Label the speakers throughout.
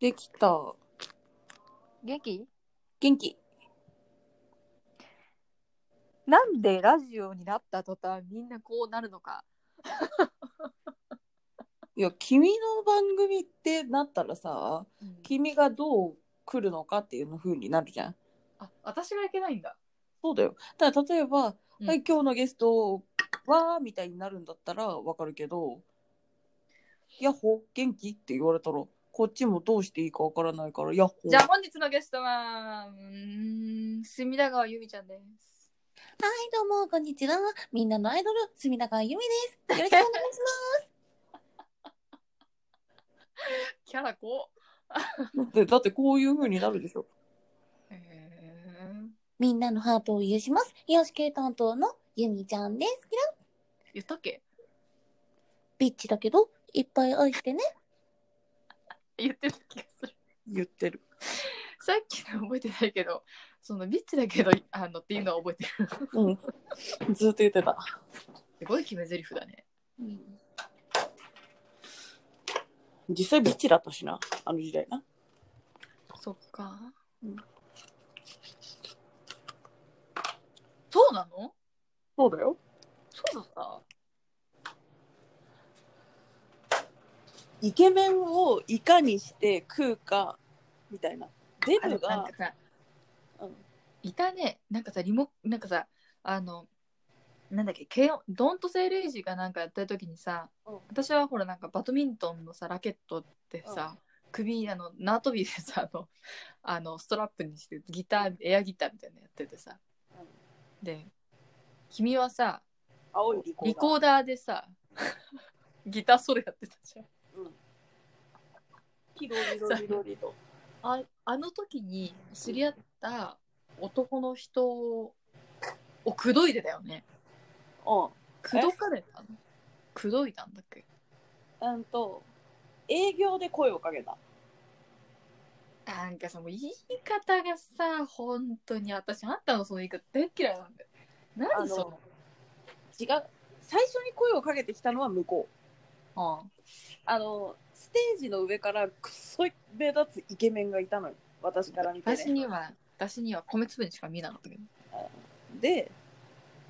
Speaker 1: できた。
Speaker 2: 元気？
Speaker 1: 元気。
Speaker 2: なんでラジオになった途端みんなこうなるのか。
Speaker 1: いや、君の番組ってなったらさ、君がどう来るのかっていうの風になるじゃん。
Speaker 2: あ、私がいけないんだ。
Speaker 1: そうだよ。ただ例えば、
Speaker 2: うん
Speaker 1: はい、今日のゲストは、みたいになるんだったらわかるけど、ヤッホー元気？って言われたら、こっちもどうしていいかわからないから、ヤッホー。
Speaker 2: じゃあ本日のゲストは、うーん、隅田川由美ちゃんです。
Speaker 1: はい、どうも、こんにちは。みんなのアイドル、隅田川由美です。よろしくお願いし
Speaker 2: キャラこ
Speaker 1: ます。だって、だってこういう風になるでしょ。
Speaker 2: う。へー
Speaker 1: みんなのハートを許します。癒し系担当の由美ちゃんです。
Speaker 2: 言ったっけ？
Speaker 1: ビッチだけど、いっぱい愛してね。
Speaker 2: 言ってた気がする。
Speaker 1: 言ってる。
Speaker 2: さっきの覚えてないけど、そのビッチだけど、あのっていうのは覚えてる。
Speaker 1: うん。ずっと言ってた。
Speaker 2: すごい決め台詞だね。
Speaker 1: 実際ビッチだったしな、あの時代な。
Speaker 2: そっか。
Speaker 1: うん
Speaker 2: そうなの？
Speaker 1: そうだよ。
Speaker 2: そうだった？
Speaker 1: イケメンをいかにして食うか、みたいな。デブ
Speaker 2: あのなん
Speaker 1: が
Speaker 2: か、さ、
Speaker 1: うん
Speaker 2: いたね。なんかさ、リモ、なんかさ、あの、なんだっけ、ケオドントセイレイジがなんかやった時にさ、
Speaker 1: うん
Speaker 2: 私はほらなんかバドミントンのさ、ラケットってさ、首、あの、縄跳びでさ、あの、あのストラップにしてギター、エアギターみたいなのやっててさ、で、君はさ、
Speaker 1: 青いリコーダー。
Speaker 2: リコーダーでさ、ギターソロやってたじゃん。
Speaker 1: うん。キロリロリロリと。
Speaker 2: ああの時に知り合った男の人を口説いてたよね。
Speaker 1: うん。
Speaker 2: 口説かれたの？口説いたんだっけ？
Speaker 1: うんと、営業で声をかけた。
Speaker 2: なんかさ、もう言い方がさ、本当に私、あんたのその言い方大っ嫌いなんだよ。
Speaker 1: あ
Speaker 2: 何その？
Speaker 1: の、違う。最初に声をかけてきたのは向こう。
Speaker 2: うん
Speaker 1: あの、ステージの上からくっそ目立つイケメンがいたのよ。私から見て、ね。
Speaker 2: 私には、私には米粒にしか見えなかったけど。
Speaker 1: で、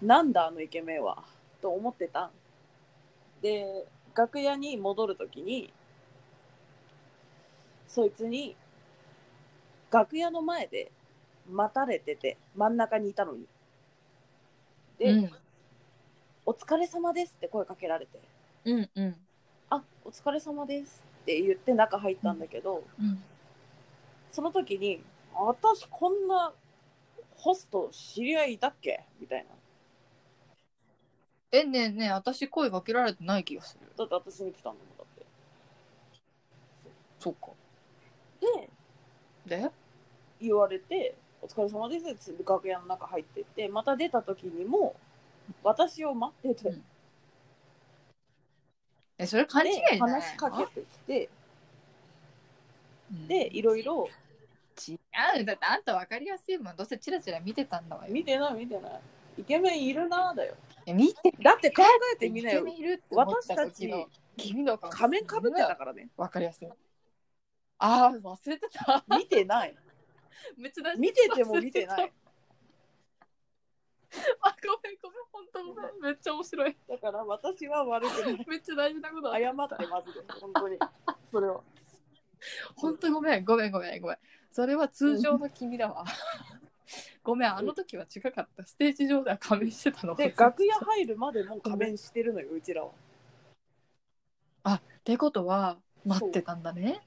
Speaker 1: なんだあのイケメンは、と思ってたん。で、楽屋に戻るときに、そいつに、楽屋の前で待たれてて、真ん中にいたのに。で、
Speaker 2: うん、
Speaker 1: お疲れ様ですって声かけられて、
Speaker 2: うん、うん。
Speaker 1: あ、お疲れ様ですって言って中入ったんだけど、
Speaker 2: うん、
Speaker 1: その時に、私こんなホスト知り合いいたっけみたいな。
Speaker 2: え、ねえねえ、私声かけられてない気がする。
Speaker 1: だって私に来たんだもんだって。
Speaker 2: そっか。
Speaker 1: で、
Speaker 2: で？
Speaker 1: 言われて、お疲れ様ですって楽屋の中入ってって、また出た時にも、私を待ってて、
Speaker 2: うんえ、それ勘違いじ
Speaker 1: で
Speaker 2: ゃない
Speaker 1: 話しかけてきて、
Speaker 2: うん
Speaker 1: で、いろいろ、
Speaker 2: 違うだってあんた分かりやすいもんどうせチラチラ見てたんだわよ
Speaker 1: 見てない見てない。イケメンいるなだよ。
Speaker 2: え見て
Speaker 1: だって考えてみなよ
Speaker 2: イケメ。ンいるって思った
Speaker 1: 私たち
Speaker 2: 時の君の顔
Speaker 1: 仮面かぶってたからね。
Speaker 2: 分かりやすいああ忘れてた
Speaker 1: 見てない。
Speaker 2: めっちゃ
Speaker 1: 見てても見てない。
Speaker 2: あごめんごめん本当ごめんめっちゃ面白い
Speaker 1: だから私は悪くない。
Speaker 2: めっちゃ大事なことだ
Speaker 1: 謝ってマジで。本当に。それは。
Speaker 2: 本当ごめんごめんごめんごめんそれは通常の君だわごめんあの時は違かったステージ上では仮面してたの
Speaker 1: で、楽屋入るまでも仮面してるのよ、うちらは。
Speaker 2: ってことは待ってたんだね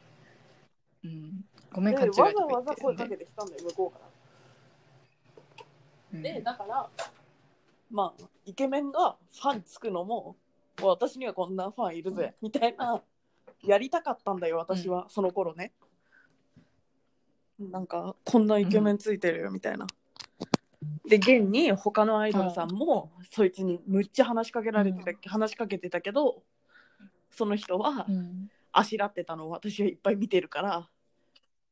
Speaker 2: うんごめん
Speaker 1: で
Speaker 2: 勘違い
Speaker 1: わざわざ声かけてきたんだよ、向こうから。
Speaker 2: うん
Speaker 1: で、だから、まあ、イケメンがファンつくのも、私にはこんなファンいるぜ、みたいな、やりたかったんだよ、私は、その頃ね。なんか、こんなイケメンついてるよ、みたいな。で、現に他のアイドルさんも、そいつにむっちゃ話しかけられてた、話しかけてたけど、その人は
Speaker 2: うん
Speaker 1: あしらってたのを私はいっぱい見てるから、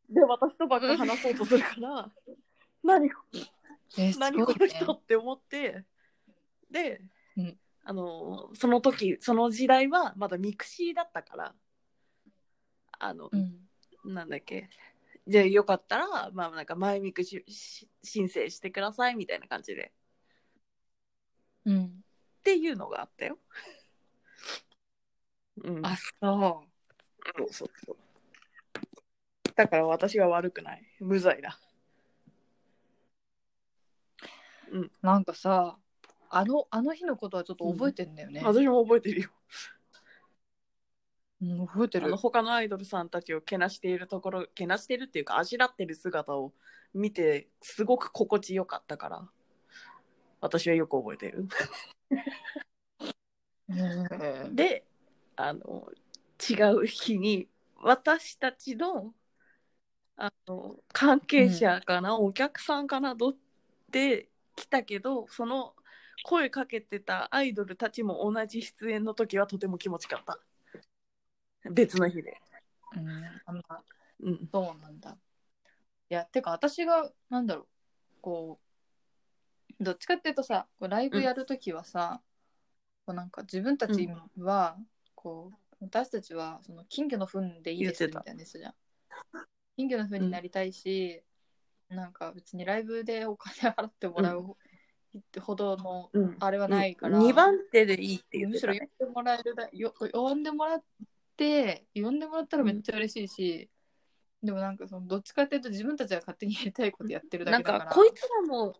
Speaker 1: で、私とばっか話そうとするから、何
Speaker 2: え
Speaker 1: 何この人って思ってで、
Speaker 2: うん
Speaker 1: あのその時その時代はまだ mixi だったからあの、
Speaker 2: うん
Speaker 1: なんだっけじゃあよかったらまあなんか前ミクしし申請してくださいみたいな感じで
Speaker 2: うん。
Speaker 1: っていうのがあったよ。うん、
Speaker 2: あ、そ
Speaker 1: そうそうそう。だから私は悪くない。無罪だ。
Speaker 2: う。なんかさ、あの、あの日のことはちょっと覚えてんだよね。
Speaker 1: 私も覚えてるよ。
Speaker 2: うん、覚えてる
Speaker 1: あの。他のアイドルさんたちをけなしているところ、けなしてるっていうか、あしらってる姿を見て、すごく心地よかったから、私はよく覚えてる。
Speaker 2: うん
Speaker 1: で、あの、違う日に、私たちの、あの、関係者かな、お客さんかな、どって来たけど、その声かけてたアイドルたちも同じ出演の時はとても気持ちよかった。別の日で。
Speaker 2: うんあんま
Speaker 1: うん。
Speaker 2: そうなんだ。いや、てか私が、なんだろう、こう、どっちかっていうとさ、こうライブやるときはさ、こうなんか自分たちは、こう、私たちはその金魚の糞でいいですみ
Speaker 1: た
Speaker 2: いなやつじゃん。金魚の糞になりたいし、なんか別にライブでお金払ってもらうほどの
Speaker 1: うん。
Speaker 2: あれはないから、
Speaker 1: 2番手でいいって言っ
Speaker 2: むしろ。呼んでもらえるだよ呼んでもらって呼んでもらったらめっちゃ嬉しいし、でもなんかそのどっちかっていうと自分たちが勝手にやりたいことやってるだ
Speaker 1: なん
Speaker 2: けだから。
Speaker 1: か、こいつらも、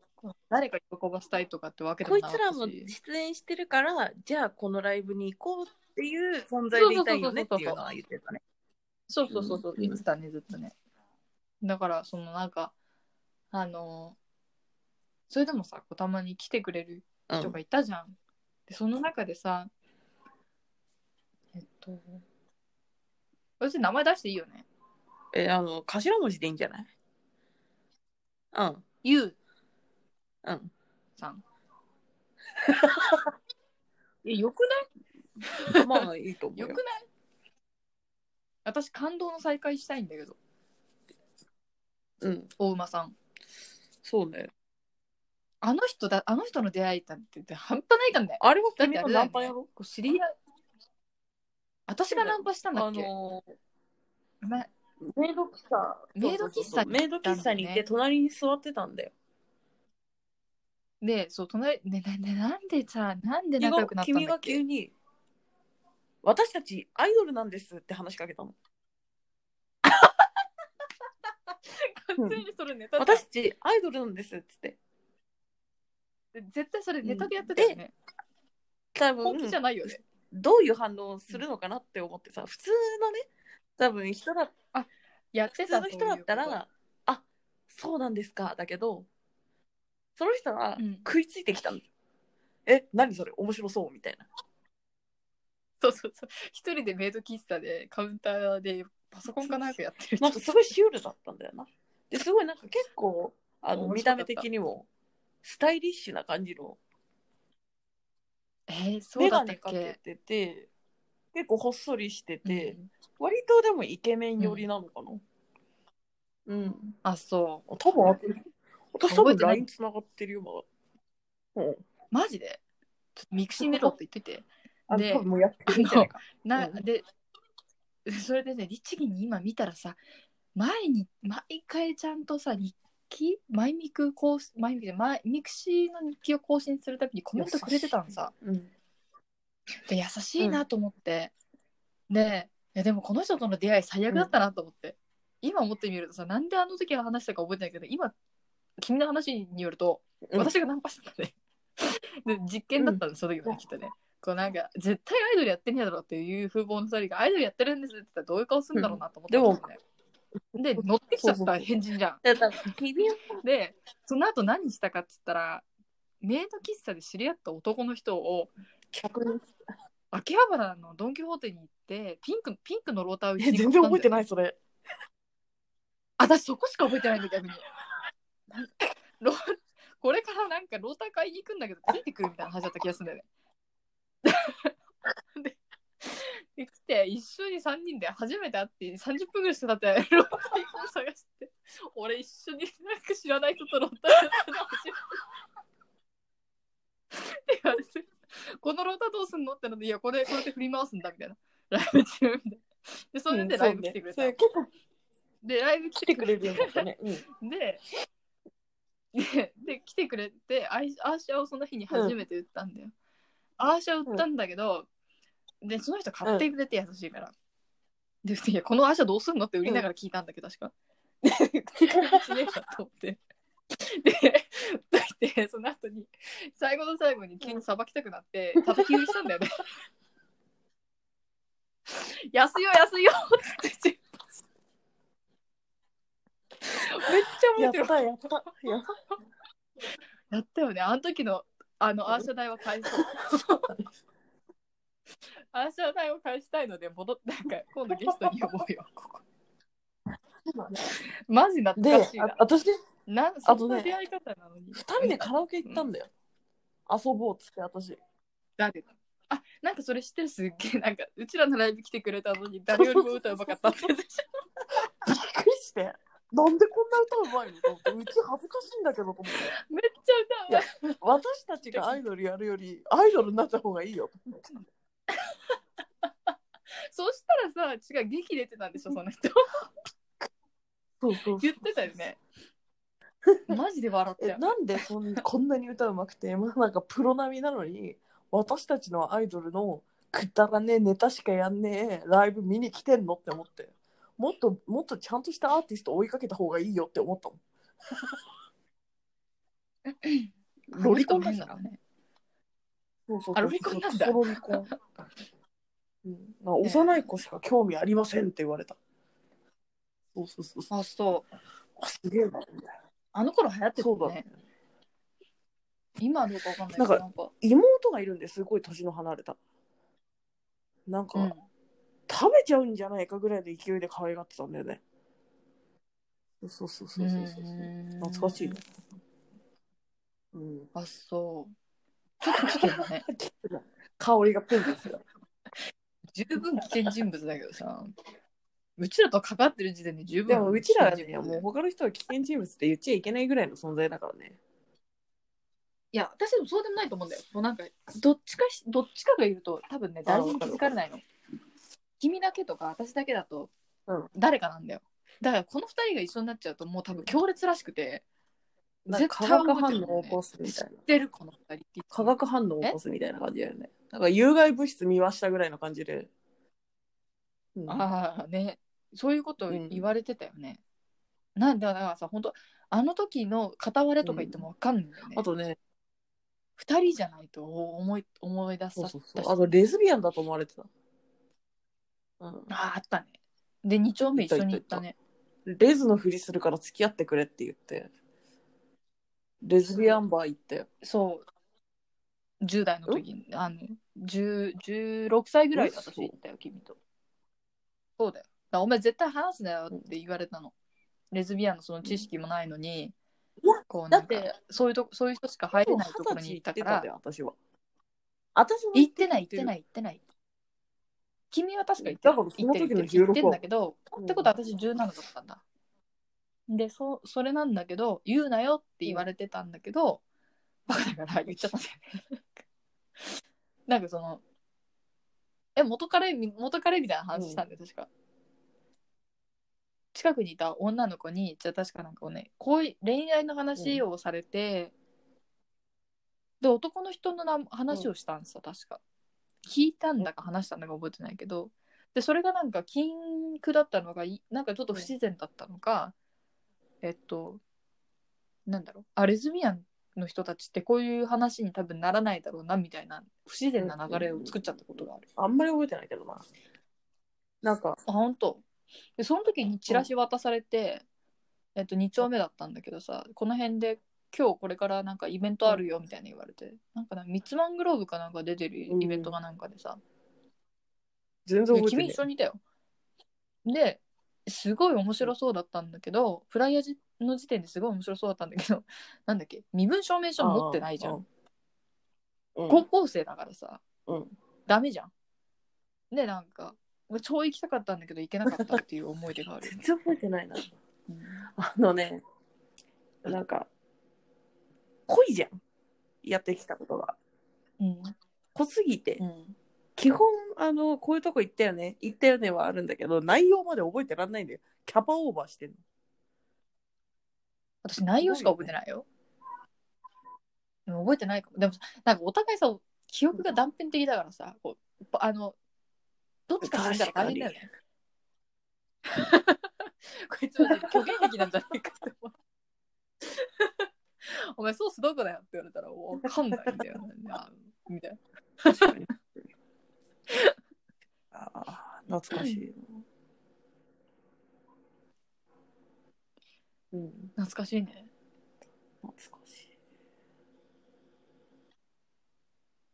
Speaker 2: 誰か喜ばせたいとかってわけで
Speaker 1: こいつらも出演してるから、じゃあこのライブに行こうっていう存在でいたいよねっていうのは言ってたね。
Speaker 2: そうそうそうそう。
Speaker 1: うん。
Speaker 2: 言ってたねずっとね。だからそのなんかあのそれでもさこうたまに来てくれる人がいたじゃん、でその中でさえっと別に名前出していいよね？
Speaker 1: え、あの、頭文字でいいんじゃない？うん。
Speaker 2: ゆう
Speaker 1: うん。
Speaker 2: さん。えよくない？
Speaker 1: まあいいと思うよ。
Speaker 2: よくない？私感動の再会したいんだけど。
Speaker 1: うん。
Speaker 2: 大馬さん
Speaker 1: そうね。
Speaker 2: あの人だあの人の出会いだって言って半端ないかんね。
Speaker 1: あれは君のナンパやろ？
Speaker 2: こう知り合い。私がナンパしたんだ
Speaker 1: あ
Speaker 2: っけ、
Speaker 1: の
Speaker 2: ま
Speaker 1: メイド喫茶。
Speaker 2: メイド喫茶に
Speaker 1: メイド喫茶にいて隣に座ってたんだよ。
Speaker 2: でそう隣ねねねなんでさなんで仲良くなったん
Speaker 1: 君が
Speaker 2: だっけ
Speaker 1: 急に私たちアイドルなんですって話しかけたの。
Speaker 2: 完全にそれネタ
Speaker 1: 私たちアイドルなんですっつって。
Speaker 2: 絶対それネタでやってたよね、
Speaker 1: 多分
Speaker 2: 本気じゃないよね。
Speaker 1: どういう反応をするのかなって思ってさ、普通のね、多分人だ
Speaker 2: やってた
Speaker 1: 普通の人だったら、あそうなんですかだけど、その人は
Speaker 2: うん。
Speaker 1: 食いついてきたの。え、何それ面白そうみたいな。
Speaker 2: とそうそうそう。一人でメイド喫茶でカウンターでパソコンかなんかやってる
Speaker 1: なんかすごいシュールだったんだよな。ですごいなんか結構あの
Speaker 2: 面白かった
Speaker 1: 見た目的にもスタイリッシュな感じの
Speaker 2: えー、そう
Speaker 1: メ
Speaker 2: だったっ
Speaker 1: ガネかけ
Speaker 2: け
Speaker 1: てて結構ほっそりしてて、
Speaker 2: うん
Speaker 1: 割とでもイケメン寄りなのかな。うん。
Speaker 2: あそ
Speaker 1: 多分私多分
Speaker 2: 覚えてない
Speaker 1: LINE つながってるよまだ。うん。
Speaker 2: うマジで？ちょっと mixi メロって言ってて
Speaker 1: あ
Speaker 2: で
Speaker 1: 多分もうやってるんじゃないか。
Speaker 2: な、
Speaker 1: うん
Speaker 2: でそれでね律儀に今見たらさ前に毎回ちゃんとさ日記マイミク更新マイミクじゃないマイ mixi の日記を更新するたびにコメントくれてたのさ。
Speaker 1: うん。
Speaker 2: で優しいなと思って、でいやでもこの人との出会い最悪だったなと思って、今思ってみるとさなんであの時は話したか覚えてないけど今君の話によると
Speaker 1: うん。
Speaker 2: 私がナンパしたん でで実験だったんです、その時もねきっとね。こうなんか絶対アイドルやってんやだろっていう風貌の2人がアイドルやってるんですって言ったらどういう顔するんだろうなと思ったん。ですよね、で乗ってきちゃった変人じゃん。
Speaker 1: だから君は
Speaker 2: でその後何したかっつったらメイド喫茶で知り合った男の人を
Speaker 1: 客に
Speaker 2: 秋葉原のドン・キホーテに行ってピンクピンクのローターを一
Speaker 1: え
Speaker 2: 緒に
Speaker 1: 全然覚えて
Speaker 2: い
Speaker 1: ないそれ。
Speaker 2: 私そこしか覚えてないんだ逆に。ロこれからなんかローター買いに行くんだけどついてくるみたいな話だった気がするんだよね。でで来て一緒に3人で初めて会って30分ぐらいしてたってローターを探して。俺一緒になんか知らない人とローターやってる。の初めてって言われて。このローターどうすんのってなっていやこれこれで振り回すんだみたいな。ライブ中みたいな。でそれでライブ来てくれた、
Speaker 1: そうねそれ結構
Speaker 2: でライブ来
Speaker 1: 来てくれるようになったね。うん。
Speaker 2: ででで来てくれてアイアーシャをその日に初めて売ったんだよ、アーシャを売ったんだけど、でその人買ってくれて優しいから、でいやこのアーシャどうすんのって売りながら聞いたんだけど確か、で しねえかと思って。でといてその後に最後の最後に急にさばきたくなって叩き売りしたんだよね。安いよ安いよって言ってめっちゃ覚えてる
Speaker 1: やったやった。やっ
Speaker 2: やったよね。あの時のあのアーシャ代は返そう。アーシャ代を返したいので戻って なんか今度ゲストに呼ぼうよ。こ こマジ懐
Speaker 1: で
Speaker 2: かしいな
Speaker 1: あ。私？
Speaker 2: なん
Speaker 1: あと
Speaker 2: んな出会い方なのに。
Speaker 1: 二人でカラオケ行ったんだよ。遊ぼうっつって私。
Speaker 2: 誰だ？あなんかそれ知ってる？すっげえなんかうちらのライブ来てくれたのに誰よりも歌うまかったってやつでし
Speaker 1: びっくりして。なんでこんな歌うまいのと思って、うち恥ずかしいんだけどと思って。
Speaker 2: ょめっちゃ歌うまい。
Speaker 1: 私たちがアイドルやるより、アイドルになった方がいいよ。
Speaker 2: そしたらさ違う劇出てたんでしょその人。
Speaker 1: そうそう
Speaker 2: 言ってたよね。マジで笑った
Speaker 1: え
Speaker 2: よ。
Speaker 1: なんでそん こんなに歌うまくて、まあ、なんかプロ並みなのに私たちのアイドルのくだらねえネタしかやんねえライブ見に来てんのって思ってもっともっとちゃんとしたアーティスト追いかけた方がいいよって思ったもんロリコンだしな
Speaker 2: 変だろうね。
Speaker 1: そうそう
Speaker 2: あロリコンなんだ
Speaker 1: クソロリコン、うん、なんか幼い子しか興味ありませんって言われたそうそうそうそう
Speaker 2: あ、そう。
Speaker 1: あすげえなみたいな
Speaker 2: あの頃流行ってた
Speaker 1: そうだ
Speaker 2: よね。今はどうかわかんないけど、
Speaker 1: なんか
Speaker 2: なんか、
Speaker 1: 妹がいるんですごい年の離れたなんか、
Speaker 2: うん。
Speaker 1: 食べちゃうんじゃないかぐらいの勢いで可愛がってたんだよね。そうそうそうそうそうそう。
Speaker 2: うん
Speaker 1: 懐かしいね。うん。
Speaker 2: あ、そう。ちょっと危険だね。
Speaker 1: 香りがプンですよ。
Speaker 2: 十分危険人物だけどさ。うちらとかかってる時点で十分
Speaker 1: でもうちらはもう他の人は危険人物って言っちゃいけないぐらいの存在だからね。
Speaker 2: いや、私でもそうでもないと思うんだよ。もうなんか、どっちかし、どっちかがいると、多分ね、誰にも気づかれないの。君だけとか私だけだと
Speaker 1: うん、
Speaker 2: 誰かなんだよ。だから、この二人が一緒になっちゃうと、もう多分強烈らしくて、
Speaker 1: なんか化学反応を起こすみたいな。
Speaker 2: 知っ。てる、この二人。
Speaker 1: 化学反応を起こすみたいな感じだよね。なんか有害物質見ましたぐらいの感じで。うん、
Speaker 2: ああね。そういうこと言われてたよね、なんでだからさ本当あの時の片割れとか言っても分かんないんだよね、
Speaker 1: あとね、
Speaker 2: 二人じゃないと思い思い出さ
Speaker 1: そうそうそう。
Speaker 2: たし
Speaker 1: あとレズビアンだと思われてた。うん、
Speaker 2: あああったね。で2丁目一緒に行ったね。
Speaker 1: レズのふりするから付き合ってくれって言って、レズビアンバー行ったよ。
Speaker 2: そう。10代の時にあの10 16歳ぐらいで
Speaker 1: 嘘
Speaker 2: 私行ったよ君と。そうだよ。だからお前絶対話すなよって言われたの、レズビアンのその知識もないのに、こうなんか
Speaker 1: だって
Speaker 2: そういうとそういう人しか入れないところに行ったか
Speaker 1: 行ってたんだよ、私は。私も
Speaker 2: 行ってない行ってない行ってない。君は確か行ってる
Speaker 1: だからその時の
Speaker 2: 行ってる行ってる
Speaker 1: 16
Speaker 2: 行ってんだけど、
Speaker 1: うん
Speaker 2: ってことは私17だったんだでそそれなんだけど言うなよって言われてたんだけど、バカだから言っちゃったんだよね。なんかそのえ元彼み元彼みたいな話したんだよ、確か。近くにいた女の子にじゃあ確かなんかをねこういう恋愛の話をされて、で男の人のな話をしたんですよ、確か。聞いたんだか話したんだか覚えてないけど。でそれがなんか禁句だったのがいなんかちょっと不自然だったのか、えっとなんだろうあレズビアンの人たちってこういう話に多分ならないだろうなみたいな不自然な流れを作っちゃったことがある。
Speaker 1: あんまり覚えてないけどな。なんか、
Speaker 2: あ本当でその時にチラシ渡されて、えっと2丁目だったんだけどさこの辺で今日これからなんかイベントあるよみたいな言われて、なんかなミッツマングローブかなんか出てるイベントがなんかでさ、
Speaker 1: 全然覚えてない。
Speaker 2: 一緒にいたよですごい面白そうだったんだけどフライヤーの時点ですごい面白そうだったんだけど なんだっけ？身分証明書持ってないじゃん、
Speaker 1: うん。うん
Speaker 2: 高校生だからさ
Speaker 1: うん。
Speaker 2: ダメじゃんでなんか俺超行きたかったんだけど行けなかったっていう思い出がある、
Speaker 1: 全然覚えてないな。
Speaker 2: うん
Speaker 1: あのね、なんか、濃いじゃん。やってきたことが。
Speaker 2: うん
Speaker 1: 濃すぎて、
Speaker 2: うん
Speaker 1: 基本あのこういうとこ行ったよね行ったよねはあるんだけど内容まで覚えてらんないんだよキャパオーバーしてんの
Speaker 2: 私内容しか覚えてないよ。でも覚えてないかも。でもさなんかお互いさ、記憶が断片的だからさ、こうあの、どっちか死んだら大変だよね。こいつマジで虚言癖なんじゃないかって思う。お前ソースどこだよって言われたらわかんないんだよね。あみたいな。
Speaker 1: 懐かしいなうん。
Speaker 2: 懐かしいね。
Speaker 1: 懐かしい。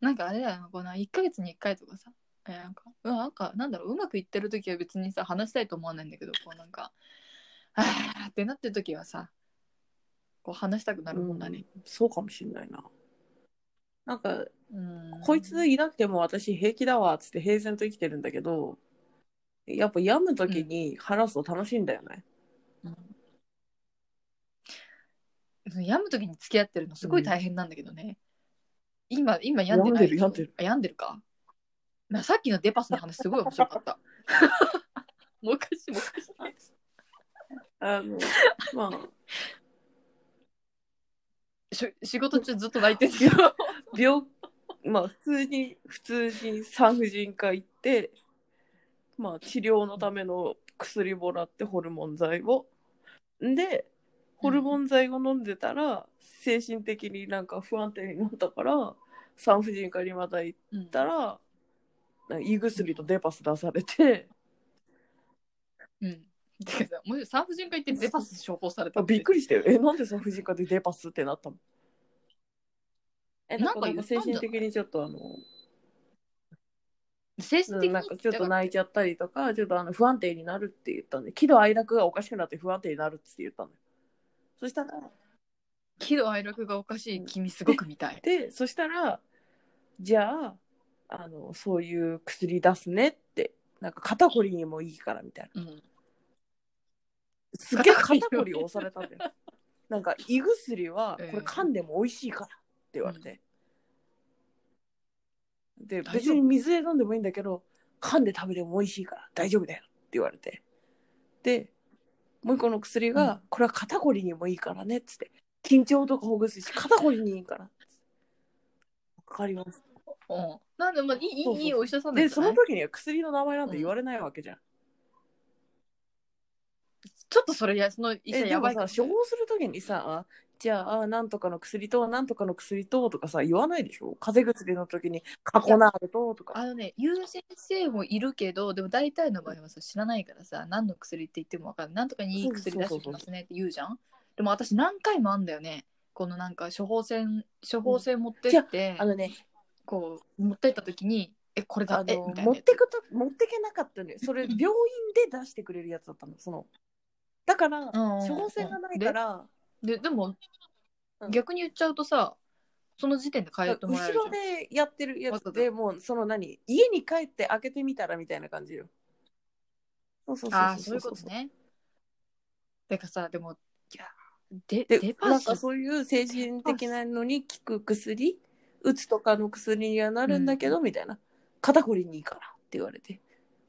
Speaker 2: なんかあれだよな、この1ヶ月に1回とかさ、えなんか、うん、なんか、なんだろう、うまくいってる時は別にさ、話したいと思わないんだけど、こうなんか、あーってなってる時はさ、こう話したくなるもんだね。
Speaker 1: うんそうかもしんないななんか
Speaker 2: うん。
Speaker 1: こいついなくても私平気だわっつって平然と生きてるんだけどやっぱ病む時に話すと楽しいんだよね、
Speaker 2: うん、病む時に付き合ってるのすごい大変なんだけどね。今、今病んでない？
Speaker 1: 病んでる
Speaker 2: あ病んでるか？なさっきのデパスの話すごい面白かった。もう一回し、もう一回し。
Speaker 1: あのまあ
Speaker 2: し仕事中ずっと泣いてるけど。
Speaker 1: 病 まあ普通に普通に産婦人科行ってまあ治療のための薬もらってホルモン剤をんでホルモン剤を飲んでたら精神的になんか不安定になったから産婦人科にまた行っ
Speaker 2: うん
Speaker 1: たらなんか胃薬とデパス出されて
Speaker 2: うん。てかさ、もし産婦人科行ってデパス処方された
Speaker 1: あびっく
Speaker 2: り。
Speaker 1: りしたよえなんで産婦人科でデパスってなったの？えなんか精神的にちょっとあの
Speaker 2: 精神的に？
Speaker 1: なんかちょっと泣いちゃったりとか、ちょっとあの不安定になるって言ったんで、喜怒哀楽がおかしくなって不安定になるって言ったのよ。そしたら、
Speaker 2: 喜怒哀楽がおかしい君すごく見たい。
Speaker 1: で、そしたら、じゃあ、あの、そういう薬出すねって、なんか肩こりにもいいからみたいな。
Speaker 2: うん。
Speaker 1: すっげえ
Speaker 2: 肩こり
Speaker 1: を押されたんだよ。なんか胃薬は
Speaker 2: ええ
Speaker 1: これ噛んでも美味しいから言われて。で、別に水で飲んでもいいんだけど、噛んで食べても美味しいから大丈夫だよって言われて。で、もう一個の薬が、
Speaker 2: うん
Speaker 1: これは肩こりにもいいからねっつって。緊張とかほぐすし、肩こりにいいから。わかります？
Speaker 2: うん。なんで、まあ、いい、い
Speaker 1: そうそう
Speaker 2: いいいお医者さんだ
Speaker 1: で、
Speaker 2: ったね
Speaker 1: その時には薬の名前なんて言われないわけじゃん。
Speaker 2: ちょっとそれや、その医者やばいか
Speaker 1: さ
Speaker 2: も
Speaker 1: 処方するときにさじゃあなんとかの薬となんとかの薬ととかさ言わないでしょ？風邪薬の時にカコナールととか
Speaker 2: あのね、言う先生もいるけど、でも大体の場合はさ、知らないからさ、何の薬って言っても分かんない。なんとかにいい薬出してきますねって言うじゃん。でも私何回もあんだよね。このなんか処方箋、処方箋持ってって、
Speaker 1: あのね
Speaker 2: こう、持ってった時に、え、これだ
Speaker 1: あの
Speaker 2: えみたいなやつ。
Speaker 1: 持ってくと持ってけなかったのよそれ病院で出してくれるやつだったのそのだから
Speaker 2: うん
Speaker 1: 処方箋がないから
Speaker 2: で、でも、
Speaker 1: うん。
Speaker 2: 逆に言っちゃうとさ、その時点で変えてもらえ
Speaker 1: 後。ろでやってるやつでもうその何家に帰って開けてみたらみたいな感じよ。そうそうそう
Speaker 2: ああ、そういうことね。てかさ、でも、いや、で、
Speaker 1: で
Speaker 2: デパス
Speaker 1: なんかそういう精神的なのに効く薬うつとかの薬にはなるんだけど、みたいな。肩こりにいいからって言われて。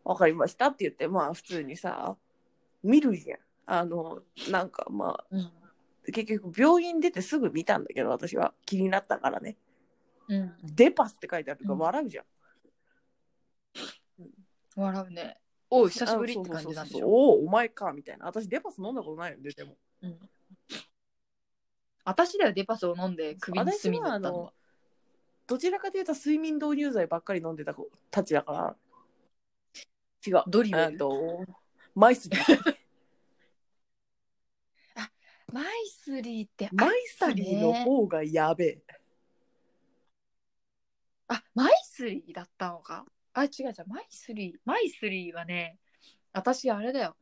Speaker 1: 分かりましたって言ってまあ普通にさ見るじゃん。あのなんかまあ
Speaker 2: うん。
Speaker 1: 結局病院出てすぐ見たんだけど私は。気になったからね。
Speaker 2: うん。
Speaker 1: デパスって書いてあるから
Speaker 2: うん。
Speaker 1: 笑うじゃん、
Speaker 2: 笑うね。おう、久しぶりって感じなんでしょ？
Speaker 1: おおお前かみたいな。私デパス飲んだことないよねでも。
Speaker 2: うん。私だよ、デパスを飲んで首に炭塗ったのは。
Speaker 1: どちらかというと睡眠導入剤ばっかり飲んでた子たちだから。違う
Speaker 2: ドリル？
Speaker 1: とマイスリー
Speaker 2: マイスリーってあ
Speaker 1: マイスリーの方がやべえ
Speaker 2: あ、マイスリーだったのか？あ、違う違う、マイスリー。マイスリーはね、私あれだよ。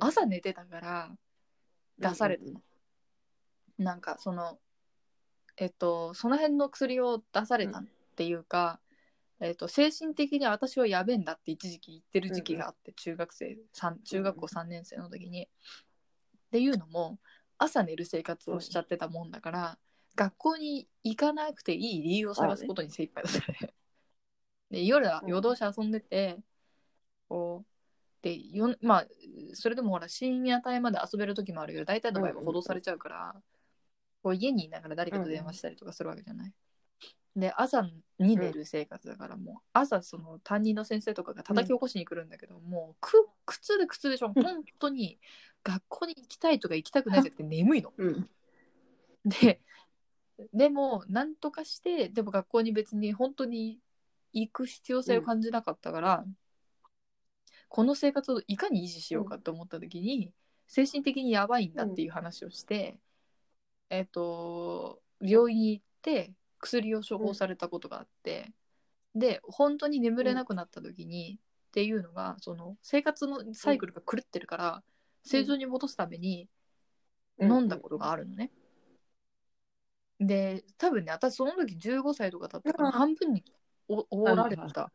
Speaker 2: 朝寝てたから出されたの。なんかその、えっと、その辺の薬を出されたっていうか、えっと、精神的に私はやべえんだって一時期言ってる時期があって、中学生、三中学校3年生の時に。っていうのも、朝寝る生活をしちゃってたもんだから、学校に行かなくていい理由を探すことに精一杯だったね。で夜は
Speaker 1: うん。
Speaker 2: 夜通し遊んでて、こうでよまあそれでもほら深夜帯まで遊べる時もあるけど大体の場合は補導されちゃうから、こう家にいながら誰かと電話したりとかするわけじゃない。で朝に寝る生活だからもう朝その担任の先生とかが叩き起こしに来るんだけど、もうく苦痛で苦痛でしょ
Speaker 1: うん。
Speaker 2: 本当に学校に行きたいとか行きたくないじゃなくて眠いの。
Speaker 1: うん。
Speaker 2: ででもなんとかしてでも学校に別に本当に行く必要性を感じなかったから、この生活をいかに維持しようかと思った時に、精神的にやばいんだっていう話をして、えっ、と病院に行って薬を処方されたことがあって、で本当に眠れなくなった時に、っていうのがその生活のサイクルが狂ってるから、正常に戻すために飲んだことがあるのね。で多分ね私その時15歳とかだったから
Speaker 1: うん
Speaker 2: 半分におおられた。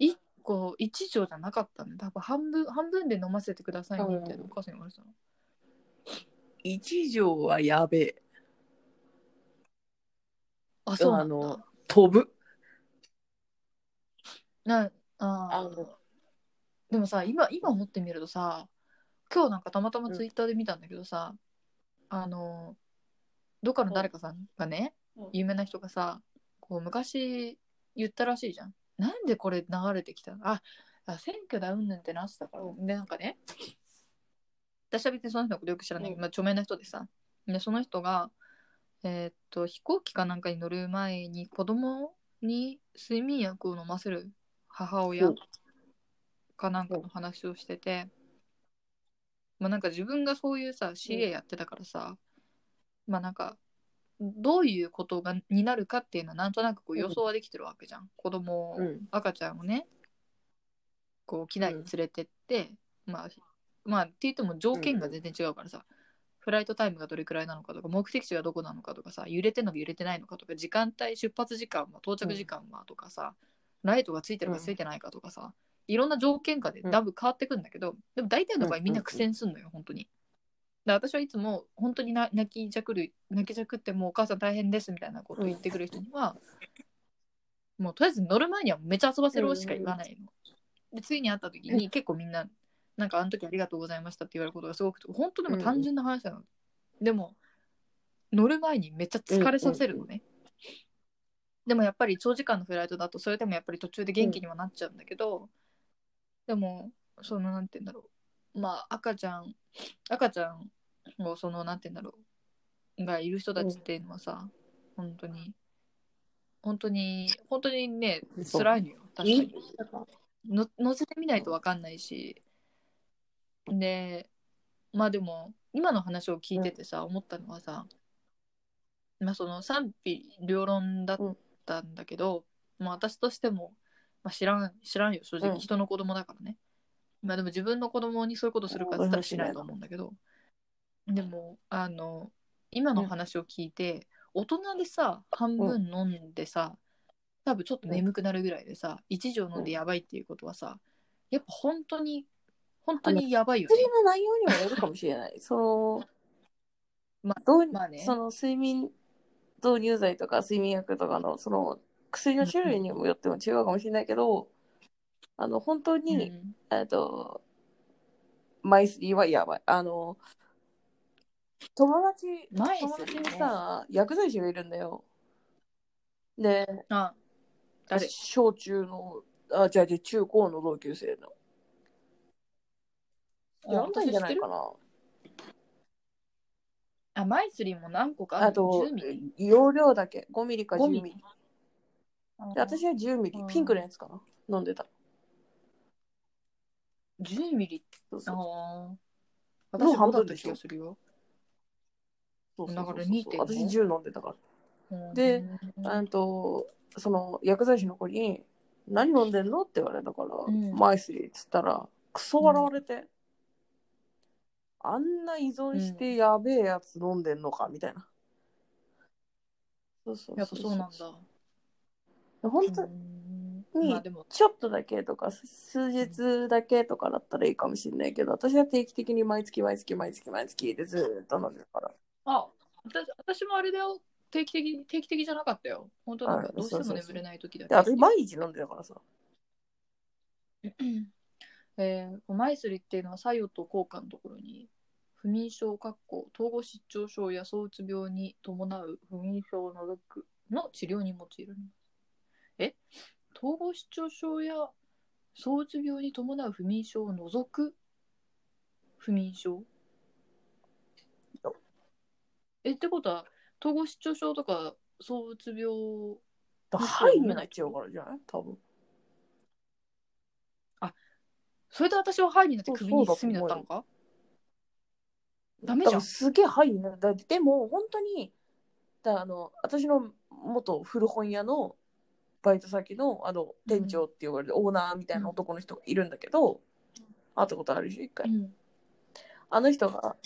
Speaker 2: 1個1錠じゃなかったんだ。多分半分半分で飲ませてくださいねみたいな
Speaker 1: うん
Speaker 2: お母さんに言われてたの。
Speaker 1: 一条はやべえ。
Speaker 2: あそうな
Speaker 1: の。飛ぶ。
Speaker 2: なあ
Speaker 1: あ
Speaker 2: ーでもさ今今思ってみるとさ今日なんかたまたまツイッターで見たんだけどさ、あのどっかの誰かさんがね、
Speaker 1: うん。
Speaker 2: 有名な人がさこう昔言ったらしいじゃん。なんでこれ流れてきた？のああ選挙だうんぬんってなってたから。でなんかね私は別にその人のことよく知らないけど、
Speaker 1: うん。
Speaker 2: まあ、著名な人でさでその人がえーっと飛行機かなんかに乗る前に子供に睡眠薬を飲ませる母親
Speaker 1: うん。
Speaker 2: かなんかの話をしてて、まあなんか自分がそういうさ CA やってたからさ、まあなんかどういうことがになるかっていうのはなんとなくこう予想はできてるわけじゃん、子供を、
Speaker 1: うん。
Speaker 2: 赤ちゃんをねこう機内に連れてって、まあまあって言っても条件が全然違うからさ、フライトタイムがどれくらいなのかとか目的地がどこなのかとかさ揺れてんのか揺れてないのかとか時間帯出発時間は到着時間はとかさ、ライトがついてるかついてないかとかさ、いろんな条件下でだいぶ変わってくんだけど、でも大体の場合みんな苦戦すんのよ、本当に。で私はいつも本当にな泣きじゃくる泣きじゃくってもうお母さん大変ですみたいなことを言ってくる人には、もうとりあえず乗る前にはめっちゃ遊ばせろしか言わないの。で次に会った時に結構みんななんかあの時ありがとうございましたって言われることがすごくて本当でも単純な話なの。でも乗る前にめっちゃ疲れさせるのね。でもやっぱり長時間のフライトだとそれでもやっぱり途中で元気にはなっちゃうんだけど、でもそのなんて言うんだろう。まあ赤ちゃん赤ちゃんをそのなんて言うんだろう。がいる人たちっていうのはさ、本当に本当に本当にね辛いのよ。確かに。
Speaker 1: い
Speaker 2: の乗せてみないと分かんないし。でまあでも今の話を聞いててさ、思ったのはさまあその賛否両論だったんだけど、まあ私としても、まあ、知らん知らんよ。正直、
Speaker 1: うん。
Speaker 2: 人の子供だからね。まあでも自分の子供にそういうことするかって言ったらしないと思うんだけど。でもあの今の話を聞いて、大人でさ半分飲んでさ、多分ちょっと眠くなるぐらいでさ1錠飲んでやばいっていうことはさやっぱ本当に本当にやばいよね。
Speaker 1: 薬の内容にもよるかもしれない。その、
Speaker 2: ま
Speaker 1: 導
Speaker 2: まあね。
Speaker 1: その睡眠導入剤とか睡眠薬とかのその薬の種類にもよっても違うかもしれないけど、あの本当に、
Speaker 2: うん
Speaker 1: えっと、マイスリーはやばい。あの、友達、
Speaker 2: マイスリー
Speaker 1: 友達
Speaker 2: ね
Speaker 1: にさ、薬剤師がいるんだよ。で、
Speaker 2: あ誰？
Speaker 1: 小中の、あ、じゃあ、中高の同級生の。やんないんじゃないかな。
Speaker 2: あマイスリーも何個かある
Speaker 1: あと
Speaker 2: 10ミリ、
Speaker 1: 容量だけ、5ミリか10
Speaker 2: 5
Speaker 1: ミリ。
Speaker 2: ミリ？
Speaker 1: で私は10ミリ
Speaker 2: うん、
Speaker 1: ピンクのやつかな。飲んでた。
Speaker 2: 10ミリ？
Speaker 1: そうそう。
Speaker 2: ああ私もだった
Speaker 1: 半分でしょ。
Speaker 2: 気がするよ、
Speaker 1: そうそう
Speaker 2: だから
Speaker 1: そう
Speaker 2: 2.5
Speaker 1: 私10飲んでたから。
Speaker 2: うん。
Speaker 1: と、その薬剤師の子に、何飲んでんのって言われたから、
Speaker 2: ん。
Speaker 1: マイスリーっつったら、クソ笑われて、あんな依存してやべえやつ飲んでんのかみたいな。そうそう
Speaker 2: やっぱそうなんだ
Speaker 1: 本当
Speaker 2: うん。
Speaker 1: にちょっとだけとか、数日だけとかだったらいいかもしれないけど、私は定期的に毎月毎月毎月毎月でずーっと飲んでるから。
Speaker 2: あ私私もあれだよ。定期的定期的じゃなかったよ。本当なんか
Speaker 1: あ
Speaker 2: どうしても眠れない時だ
Speaker 1: で私毎日飲んでたからさ。
Speaker 2: う んえー、お前すりっていうのは作用と効果のところに不眠症かっこ統合失調症や躁うつ病に伴う不眠症を除くの治療に用いられますえ？統合失調症や躁うつ病に伴う不眠症を除く？不眠症？えってことは統合失調症とか躁うつ病
Speaker 1: だハイになっちゃうからじゃない？多分。
Speaker 2: それで私はハイになって首に
Speaker 1: そう
Speaker 2: 炭だったのか？ダ
Speaker 1: ダ
Speaker 2: メじゃん。
Speaker 1: すげえハイになる。だでも本当に、だあの私の元古本屋のバイト先のあの店長って言われるオーナーみたいな男の人がいるんだけど、会ったことあるでしょ、一回。
Speaker 2: うん
Speaker 1: あの人が、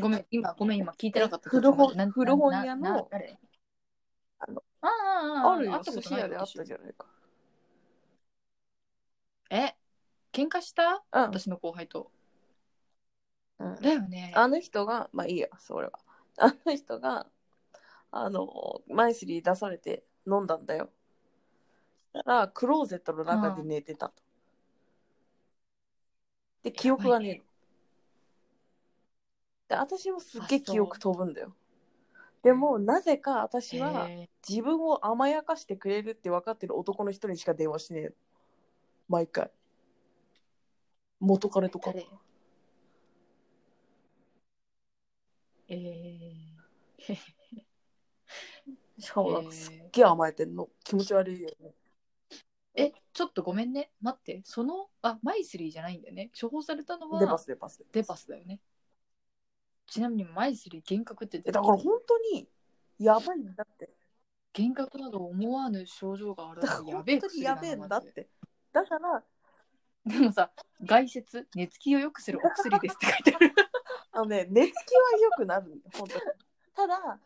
Speaker 2: ごめん、今、ごめん、今聞いてなかった。
Speaker 1: 古本古本屋のあの
Speaker 2: あああ
Speaker 1: るよ、寿司屋であっ
Speaker 2: 私
Speaker 1: たじゃないか。
Speaker 2: え、喧嘩した？
Speaker 1: うん。
Speaker 2: 私の後輩と。
Speaker 1: うん
Speaker 2: だよね。
Speaker 1: あの人が、まあいいや、それは。あの人が、あの、マイスリー出されて飲んだんだよ。ら、クローゼットの中で寝てたと。で、記憶がねえの。で、私もすっげえ記憶飛ぶんだよ。でも、なぜか私は
Speaker 2: へ
Speaker 1: 自分を甘やかしてくれるって分かってる男の人にしか電話しねえの。毎回。元彼とか。
Speaker 2: えー、
Speaker 1: しかもなんかすっげえ甘えてんの。気持ち悪いよね。
Speaker 2: え、ちょっとごめんね。待って。その、あ、マイスリーじゃないんだよね。処方されたのは
Speaker 1: デパスデパス。
Speaker 2: デパスだよね。ちなみにマイスリー幻覚って
Speaker 1: だから本当にやばいんだって。
Speaker 2: 幻覚など思わぬ症状がある
Speaker 1: だから
Speaker 2: やべえ
Speaker 1: 本当にやべえんだって。だから、
Speaker 2: でもさ、外説、寝つきを良くするお薬ですって書いてある。
Speaker 1: あのね、寝つきは良くなるんだよ、本当に。ただ、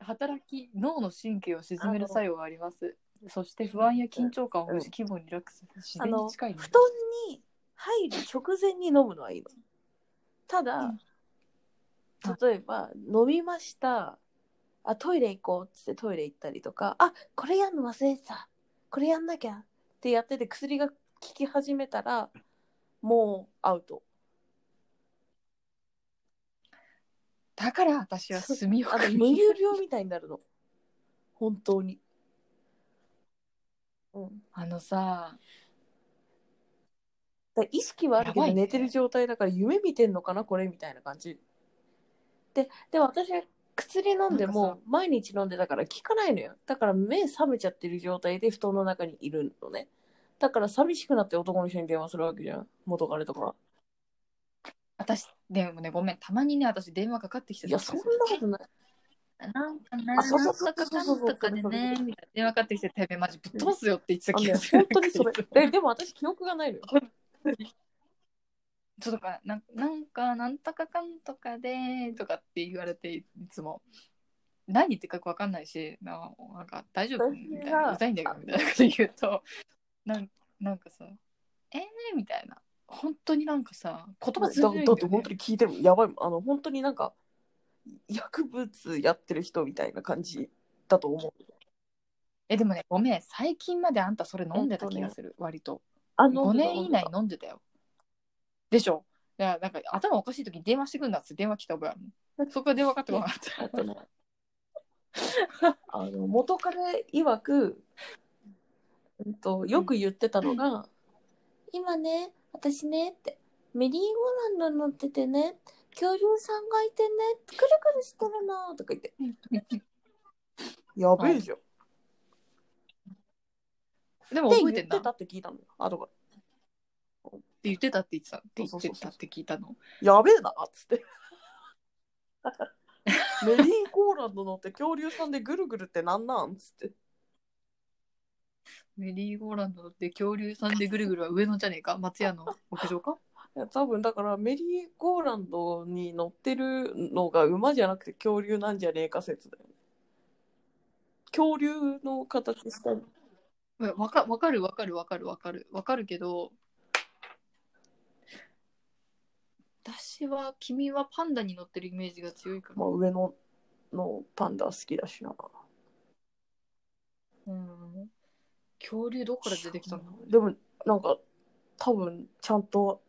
Speaker 2: 働き、脳の神経を鎮める作用があります。そして不安や緊張感をほぐし、気分をリラックスする自然に近い、ね
Speaker 1: 布団に入る直前に飲むのはいいの。ただ、
Speaker 2: うん
Speaker 1: 例えば、飲みました。あ、トイレ行こうっつってトイレ行ったりとか、あ、これやんの忘れてた。これやんなきゃってやってて薬が効き始めたら、もうアウト。
Speaker 2: だから私は炭を
Speaker 1: あの無有病みたいになるの。本当に。うん。
Speaker 2: あのさ、
Speaker 1: だから意識はあるけ
Speaker 2: やばいね
Speaker 1: ど寝てる状態だから夢見てんのかなこれみたいな感じ。で、でも私は薬飲んで
Speaker 2: なんか
Speaker 1: も毎日飲んでたから効かないのよ。だから目覚めちゃってる状態で布団の中にいるのね。だから寂しくなって男の人に電話するわけじゃん。元彼とか。
Speaker 2: 私、でもね、ごめん、たまにね、私電話かかってきて
Speaker 1: いや、そんなことない。
Speaker 2: なんかね、
Speaker 1: あそうそうそう
Speaker 2: なんとかかんとかでね、みたいな電話かかってきて、てめえマジぶっ飛ばすよって言ってた気がする。
Speaker 1: 本当にそれ
Speaker 2: いつも。
Speaker 1: ででも私記憶がないのよ。
Speaker 2: ちょっとかなんなんか、なんとかかんとかで、とかって言われて、いつも。何言ってるかわかんないし、ななんか大丈夫
Speaker 1: 私
Speaker 2: みたい
Speaker 1: が
Speaker 2: な、うざいんだけど、みたいなこと言うと、なんなんかさ、えーみたいな。本当になんかさ、言葉通じ
Speaker 1: だ
Speaker 2: ないんだよ、ね。
Speaker 1: だって本当に聞いてるやばいあの本当になんか薬物やってる人みたいな感じだと思う
Speaker 2: え、でもね、ごめん、最近まであんたそれ飲んでた気がする、割と。5
Speaker 1: あの
Speaker 2: 年以内飲んでたよ。でしょ？いや、なんか頭おかしい時に電話してくんだっつって電話来た覚えある。そこから電話かかってこなかった。
Speaker 1: あの元彼曰く、うんと、よく言ってたのが、今ね私ねってメリーゴーランド乗っててね恐竜さんがいてねくるくるしてるのとか言って。やべえじゃん、
Speaker 2: でも
Speaker 1: って
Speaker 2: 覚えてんだって
Speaker 1: 言ってたって聞いたのよ後か
Speaker 2: 言ってたって言ってたって言
Speaker 1: そうそうそう。そう
Speaker 2: ってたって聞いたの。
Speaker 1: らやべえなっつって。メリーゴーランド乗って恐竜さんでぐるぐるってなんなんっつって。
Speaker 2: メリーゴーランドで恐竜さんでぐるぐるは上野じゃねえか。松屋の屋上か？
Speaker 1: いや多分だからメリーゴーランドに乗ってるのが馬じゃなくて恐竜なんじゃねえか説だよね。恐竜の形したり。
Speaker 2: うんわかわかるわかるわかるわかるわかるけど私は君はパンダに乗ってるイメージが強いから
Speaker 1: まあ上ののパンダ好きだしな。
Speaker 2: うん。恐竜どこから出てきたの？
Speaker 1: でも、なんか、多分、ちゃんと、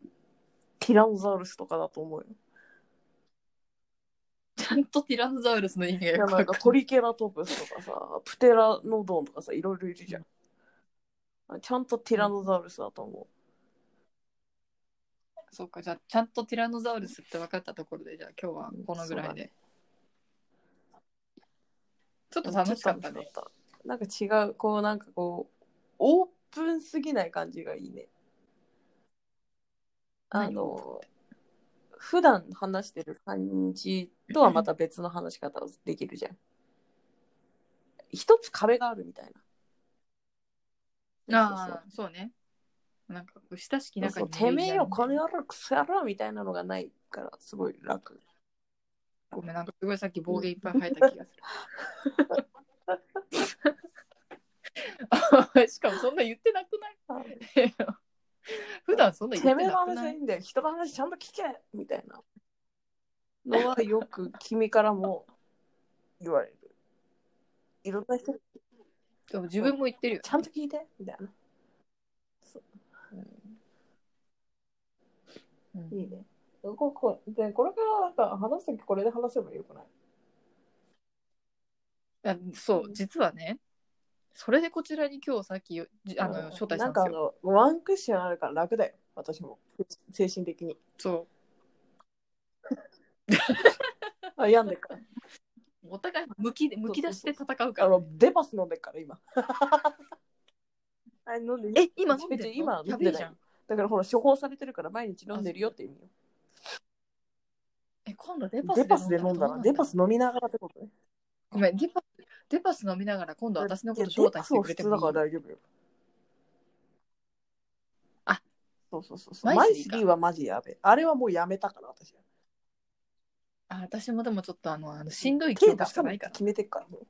Speaker 1: ティラノザウルスとかだと思うよ。
Speaker 2: ちゃんとティラノザウルスの意味が
Speaker 1: いや、
Speaker 2: よく
Speaker 1: なんか
Speaker 2: わかんない。
Speaker 1: トリケラトプスとかさ、プテラノドンとかさ、いろいろいるじゃん。ちゃんとティラノザウルスだと思
Speaker 2: そうか、じゃあちゃんとティラノザウルスって分かったところで、じゃあ今日はこのぐらいで。ちょっ
Speaker 1: う。
Speaker 2: と楽しかったね。
Speaker 1: ちょと楽しかったなんか違う、こう、なんかこう、オープンすぎない感じがいいね。あの、普段話してる感じとはまた別の話し方をできるじゃん。一つ壁があるみたいな。
Speaker 2: ああ、そうね。なんか、親しき中に
Speaker 1: てめえよ、この
Speaker 2: れ
Speaker 1: 野郎、クソ野郎みたいなのがないから、すごい楽。
Speaker 2: ごめん、なんかすごいさっき暴言いっぱい吐いた気がする。あしかもそんな言ってなくない 普段そんな言
Speaker 1: てめえの話はいいんだよ、人の話ちゃんと聞け。みたいな。のはよく君からも言われる。いろんな人、
Speaker 2: でも自分も言ってるよ。
Speaker 1: ちゃんと聞いて。みたいな。そう。
Speaker 2: うん。
Speaker 1: いいね。ここでこれからなんか話すときこれで話せばよくない？
Speaker 2: あそう、実はね、それでこちらに今日さっきあの
Speaker 1: うん
Speaker 2: 招待した
Speaker 1: なんかあ
Speaker 2: んですよ。
Speaker 1: の、ワンクッションあるから楽だよ、私も。精神的に。
Speaker 2: そ
Speaker 1: あ、病んでっから。
Speaker 2: う。お互いむきむき出して戦うから。
Speaker 1: あの、デパス飲んでっから、今。あ飲んで
Speaker 2: え、今飲んでるの？
Speaker 1: 今飲ん
Speaker 2: やべえじゃん
Speaker 1: でない。。だからほら、処方されてるから毎日飲んでるよって意味よ。
Speaker 2: え、今度デパス
Speaker 1: デパスで飲んだら、デパ
Speaker 2: ス。
Speaker 1: ス飲みながらってことね。
Speaker 2: ごめん、デパス、デパス飲みながら今度私のこと
Speaker 1: い
Speaker 2: 招待してくれてもいい？
Speaker 1: 普通だから大丈夫よ。
Speaker 2: あ、
Speaker 1: そうそうそうそう。マ
Speaker 2: マイスリーか
Speaker 1: イスリーはマジやべえ。あれはもうやめたから、私。
Speaker 2: あ、私もでもちょっとあの、あのしんどい記憶
Speaker 1: 手
Speaker 2: しかないから。
Speaker 1: ないって決めてっから、もう。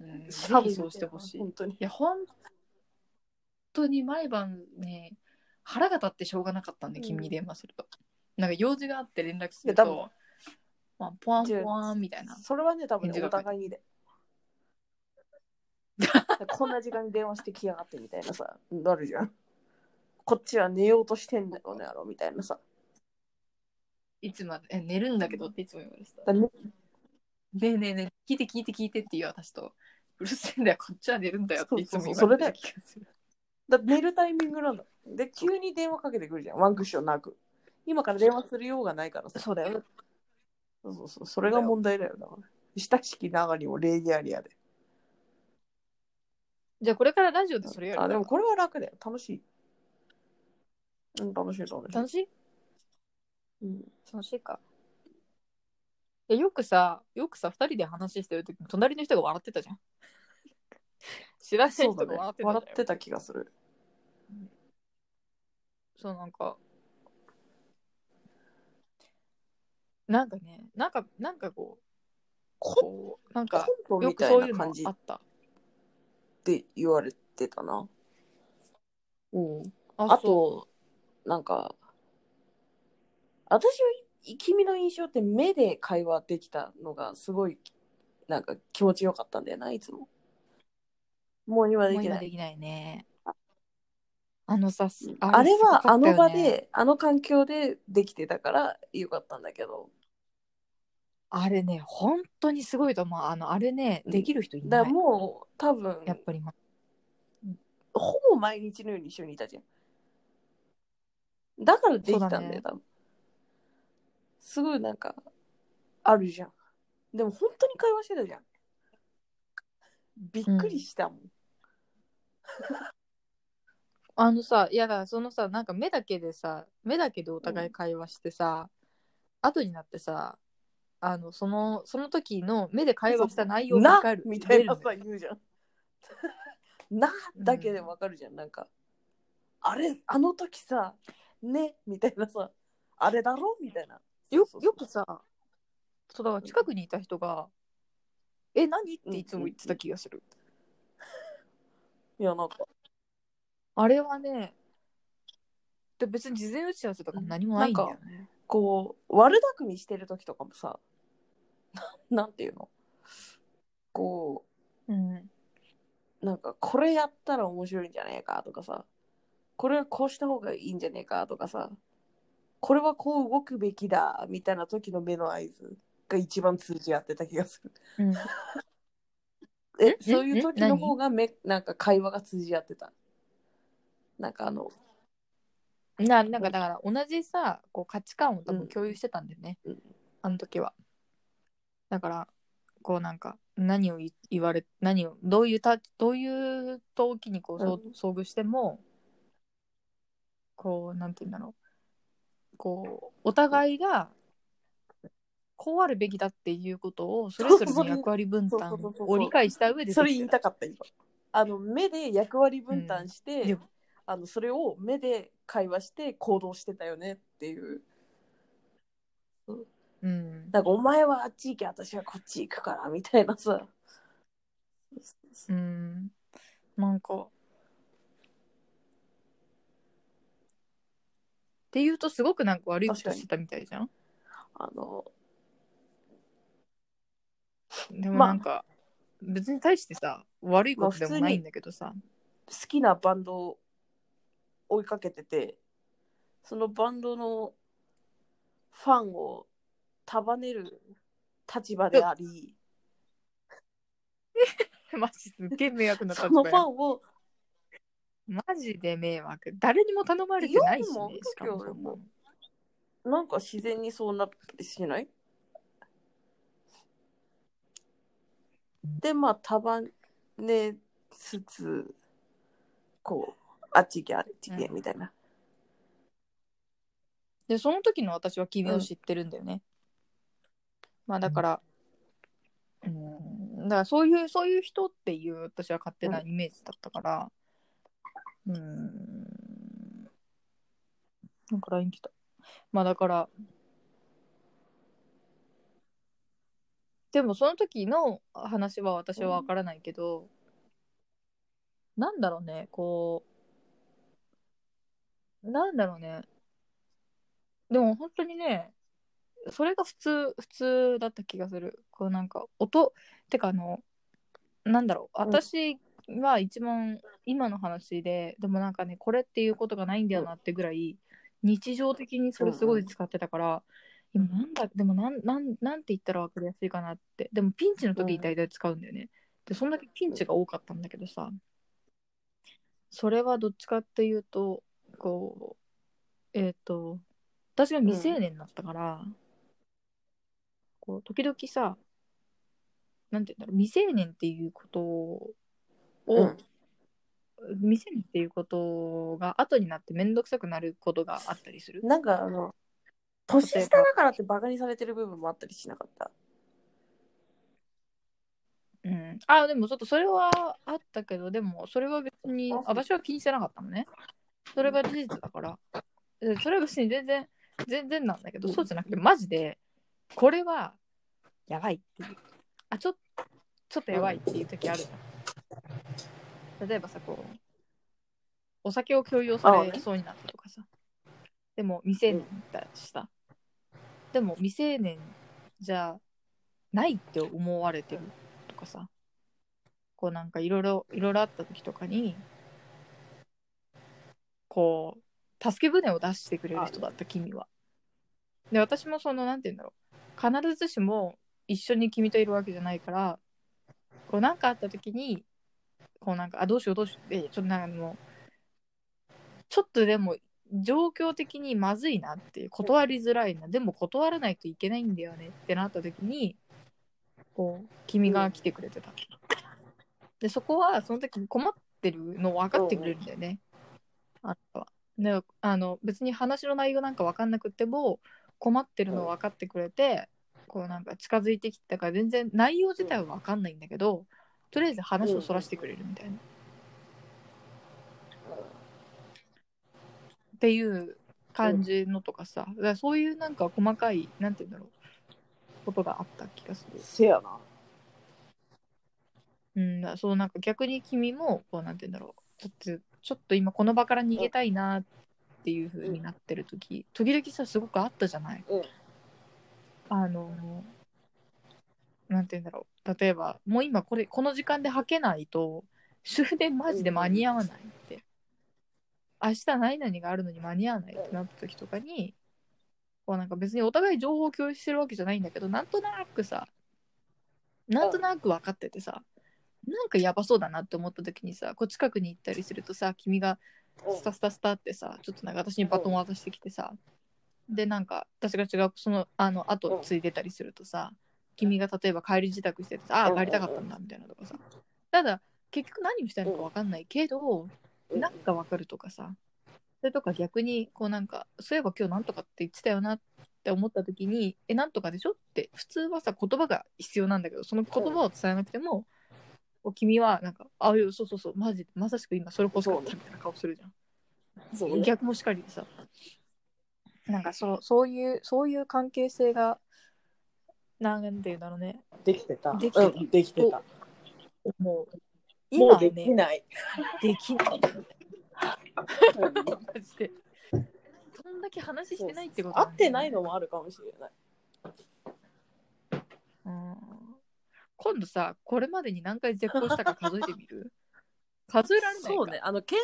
Speaker 2: うん、ぜひそうしてほしい。い
Speaker 1: 本当に。
Speaker 2: や、本当に毎晩ね、腹が立ってしょうがなかったんで、
Speaker 1: うん
Speaker 2: 君に電話すると。なんか用事があって連絡する
Speaker 1: いや多
Speaker 2: と、まあ、ポワンポワンみたいな。
Speaker 1: それはね、多分ね、お互いにで。こんな時間に電話してきやがってみたいなさ、なるじゃん。こっちは寝ようとしてんだよね、やろ、みたいなさ。
Speaker 2: いつまで、え、寝るんだけどっていつも言われてた。
Speaker 1: だね
Speaker 2: ねえねえねえ、聞いて聞いて聞いてっていう私と、うるせえんだよ、こっちは寝るんだよっていつも言われてた気がする。
Speaker 1: だ寝るタイミングなんだ。で、急に電話かけてくるじゃん。ワンクッションなく。今から電話するようがないからさ。
Speaker 2: そうだよ。
Speaker 1: そうそうそう。それが問題だよ。だから。親しき長にも礼儀ありやで。
Speaker 2: じゃあこれからラジオでそれやる
Speaker 1: あ、でもこれは楽だよ。楽しい。うん、楽しい楽しい。
Speaker 2: 楽しい？
Speaker 1: うん、
Speaker 2: 楽しいか。いやよくさ、よくさ、二人で話してるとき隣の人が笑ってたじゃん。知らない人が
Speaker 1: そうだね
Speaker 2: 笑ってたじゃん。
Speaker 1: 笑ってた気がする。
Speaker 2: そう、なんか、なんかね、なんか、なんかこう、
Speaker 1: コ
Speaker 2: こう、なんか、
Speaker 1: コントみた
Speaker 2: よくそういう
Speaker 1: いな感じ
Speaker 2: あった。
Speaker 1: て言われてたな。うん。
Speaker 2: あ
Speaker 1: あ、と、なんか、私は君の印象って目で会話できたのがすごい、なんか気持ちよかったんだよな、いつも。もう今
Speaker 2: そうもう
Speaker 1: できない。
Speaker 2: 今できないね。あのさ、す
Speaker 1: あれ
Speaker 2: すごかったよね
Speaker 1: はあの場で、あの環境でできてたからよかったんだけど。
Speaker 2: あれね、本当にすごいと思う。あの、あれね、
Speaker 1: うん
Speaker 2: できる人い
Speaker 1: だから
Speaker 2: ない。
Speaker 1: もう多分、
Speaker 2: やっぱり、ま、
Speaker 1: ほぼ毎日のように一緒にいたじゃん。だからできたんだよ、
Speaker 2: そうだね
Speaker 1: 多分。すごいなんか、あるじゃん。でも本当に会話してたじゃん。びっくりしたもん。
Speaker 2: あのさ、いやだ、そのさ、なんか目だけでさ、目だけでお互い会話してさ、後になってさ、あの、その、その時の目で会話した内容が
Speaker 1: な
Speaker 2: わかる。
Speaker 1: みたいな
Speaker 2: 出
Speaker 1: さ、言うじゃん。なだけでわかるじゃん。なんか、あれ、あの時さ、ねみたいなさ、あれだろみたいな。
Speaker 2: るよ
Speaker 1: そうそうそう
Speaker 2: よくさ、そうだから近くにいた人が、え、何？っていつも言ってた気がする。
Speaker 1: いや、なんか、
Speaker 2: あれはね、で別に事前打ち合わせとかも何もないんだよね。
Speaker 1: こう、悪巧みしてる時とかもさ、なんていうの？こ
Speaker 2: うん。
Speaker 1: うなんかこれやったら面白いんじゃねえかとかさこれはこうした方がいいんじゃねえかとかさこれはこう動くべきだみたいな時の目の合図が一番通じ合ってた気がする。
Speaker 2: うん。
Speaker 1: え？
Speaker 2: ん
Speaker 1: そういう時の
Speaker 2: 何？
Speaker 1: 方がめなんか会話が通じ合ってた。なんかあの
Speaker 2: ななんかだから同じさこう価値観を多
Speaker 1: うん。
Speaker 2: 分共有してたんだよね、
Speaker 1: うん。
Speaker 2: あの時は。だからこうなんか何をい言われ何をどういうたどういう時にこう、そう遭遇してもこうなんて言うんだろう。こうお互いがこうあるべきだっていうことをそれぞれの役割分担を理解した上で
Speaker 1: それ言いたかった今。あの目で役割分担して、
Speaker 2: うん
Speaker 1: あのそれを目で会話して行動してたよねっていう。
Speaker 2: う。ん。
Speaker 1: なんかお前はあっち行け私はこっち行くからみたいなさ。
Speaker 2: うん。なんか。っていうとすごくなんか悪いことしてたみたいじゃん？
Speaker 1: あの
Speaker 2: でも
Speaker 1: まあ。
Speaker 2: なんか、別に対してさ悪いことでもないんだけどさ、
Speaker 1: 好きなバンドを追いかけててそのバンドのファンを束ねる立場であり
Speaker 2: マジすっげえ迷惑な立
Speaker 1: そのファンを
Speaker 2: マジで迷惑誰にも頼まれてないしねしかもな
Speaker 1: んか自然にそうなったりしない？でまあ束ねつつこうあっち行けあっち行け
Speaker 2: うん
Speaker 1: みたいな、
Speaker 2: でその時の私は君を知ってるんだよね、まあだからうんだからそういうそういう人っていう私は勝手なイメージだったから。うん。なんか LINE 来た。まあだからでもその時の話は私は分からないけど、なんだろうねこうなんだろうね。でも本当にねそれが普通普通だった気がする。こうなんか音てかあのなんだろう。
Speaker 1: うん。
Speaker 2: 私は一番今の話ででもなんかねこれっていうことがないんだよなってぐらい日常的にそれすごい使ってたから、今なんだでもなんなんなんて言ったら分かりやすいかなって。でもピンチの時に大体使うんだよね、でそんだけピンチが多かったんだけどさそれはどっちかっていうとこうえっ、と私が未成年だったから、こう時々さなんて言うんだろう未成年っていうことを、
Speaker 1: うん。
Speaker 2: 未成年っていうことが後になって面倒くさくなることがあったりする。
Speaker 1: なんかあの年下だからってバカにされてる部分もあったりしなかった？
Speaker 2: うん、あでもちょっとそれはあったけどでもそれは別に私は気にしてなかったのねそれが事実だから。でそれは別に全然全然なんだけど
Speaker 1: うん。
Speaker 2: そうじゃなくてマジでこれはやばいっていう。あちょちょっとやばいっていう時あるじゃん。例えばさこうお酒を強要されそうになったとかさ。でも未成年だしさ。でも未成年じゃないって思われてるとかさ。こうなんかいろいろいろいろあった時とかにこう助け舟を出してくれる人だった君は。で私もそのなんて言うんだろう。必ずしも一緒に君といるわけじゃないからこうなんかあった時にこうなんかあどうしようどうしよう。えちょっとなんかもうちょっとでも状況的にまずいなっていう断りづらいな。でも断らないといけないんだよねってなった時にこう君が来てくれてた、でそこはその時困ってるの分かってくれるんだよね、あなたはであの別に話の内容なんか分かんなくても困ってるの分かってくれてこうなんか近づいてきたから全然内容自体は分かんないんだけどとりあえず話をそらしてくれるみたいな、っていう感じのとかさ、だからそういうなんか細かいなんて言うんだろうことがあった気がする。
Speaker 1: せやな。
Speaker 2: うん、だからそうなんか逆に君もこうなんて言うんだろうちょっとちょっと今この場から逃げたいなっていう風になってる時、時々さすごくあったじゃない。
Speaker 1: うん。
Speaker 2: あのなんて言うんだろう。例えばもう今これこの時間で履けないと終電マジで間に合わないって、明日何々があるのに間に合わないってなった時とかにこうなんか別にお互い情報を共有してるわけじゃないんだけどなんとなくさなんとなく分かっててさなんかやばそうだなって思った時にさこう近くに行ったりするとさ君がスタスタスタってさちょっとなんか私にバトン渡してきてさでなんか私が違うそのあの後ついてたりするとさ君が例えば帰り支度しててさああ帰りたかったんだみたいなとかさ。ただ結局何をしたいのか分かんない。けどなんか分かるとかさ。それとか逆にこうなんかそういえば今日なんとかって言ってたよなって思った時にえなんとかでしょって普通はさ言葉が必要なんだけどその言葉を伝えなくてもこう君はなんかあいやそうそうそうマジでまさしく今それこそみたいな顔するじゃん。
Speaker 1: そうね。
Speaker 2: 逆もしかりでさなんかそうそういうそういう関係性がなんていうんだろうね
Speaker 1: できてた。
Speaker 2: できてた
Speaker 1: うん、できてた。
Speaker 2: もう
Speaker 1: も
Speaker 2: 今は
Speaker 1: うでき
Speaker 2: ね
Speaker 1: ない。
Speaker 2: できないマジで そんだけ話してないってこと
Speaker 1: 合ってないのもあるかもしれない。
Speaker 2: うん今度さこれまでに何回絶好したか数えてみる？数えられないか
Speaker 1: そうね。あの、けん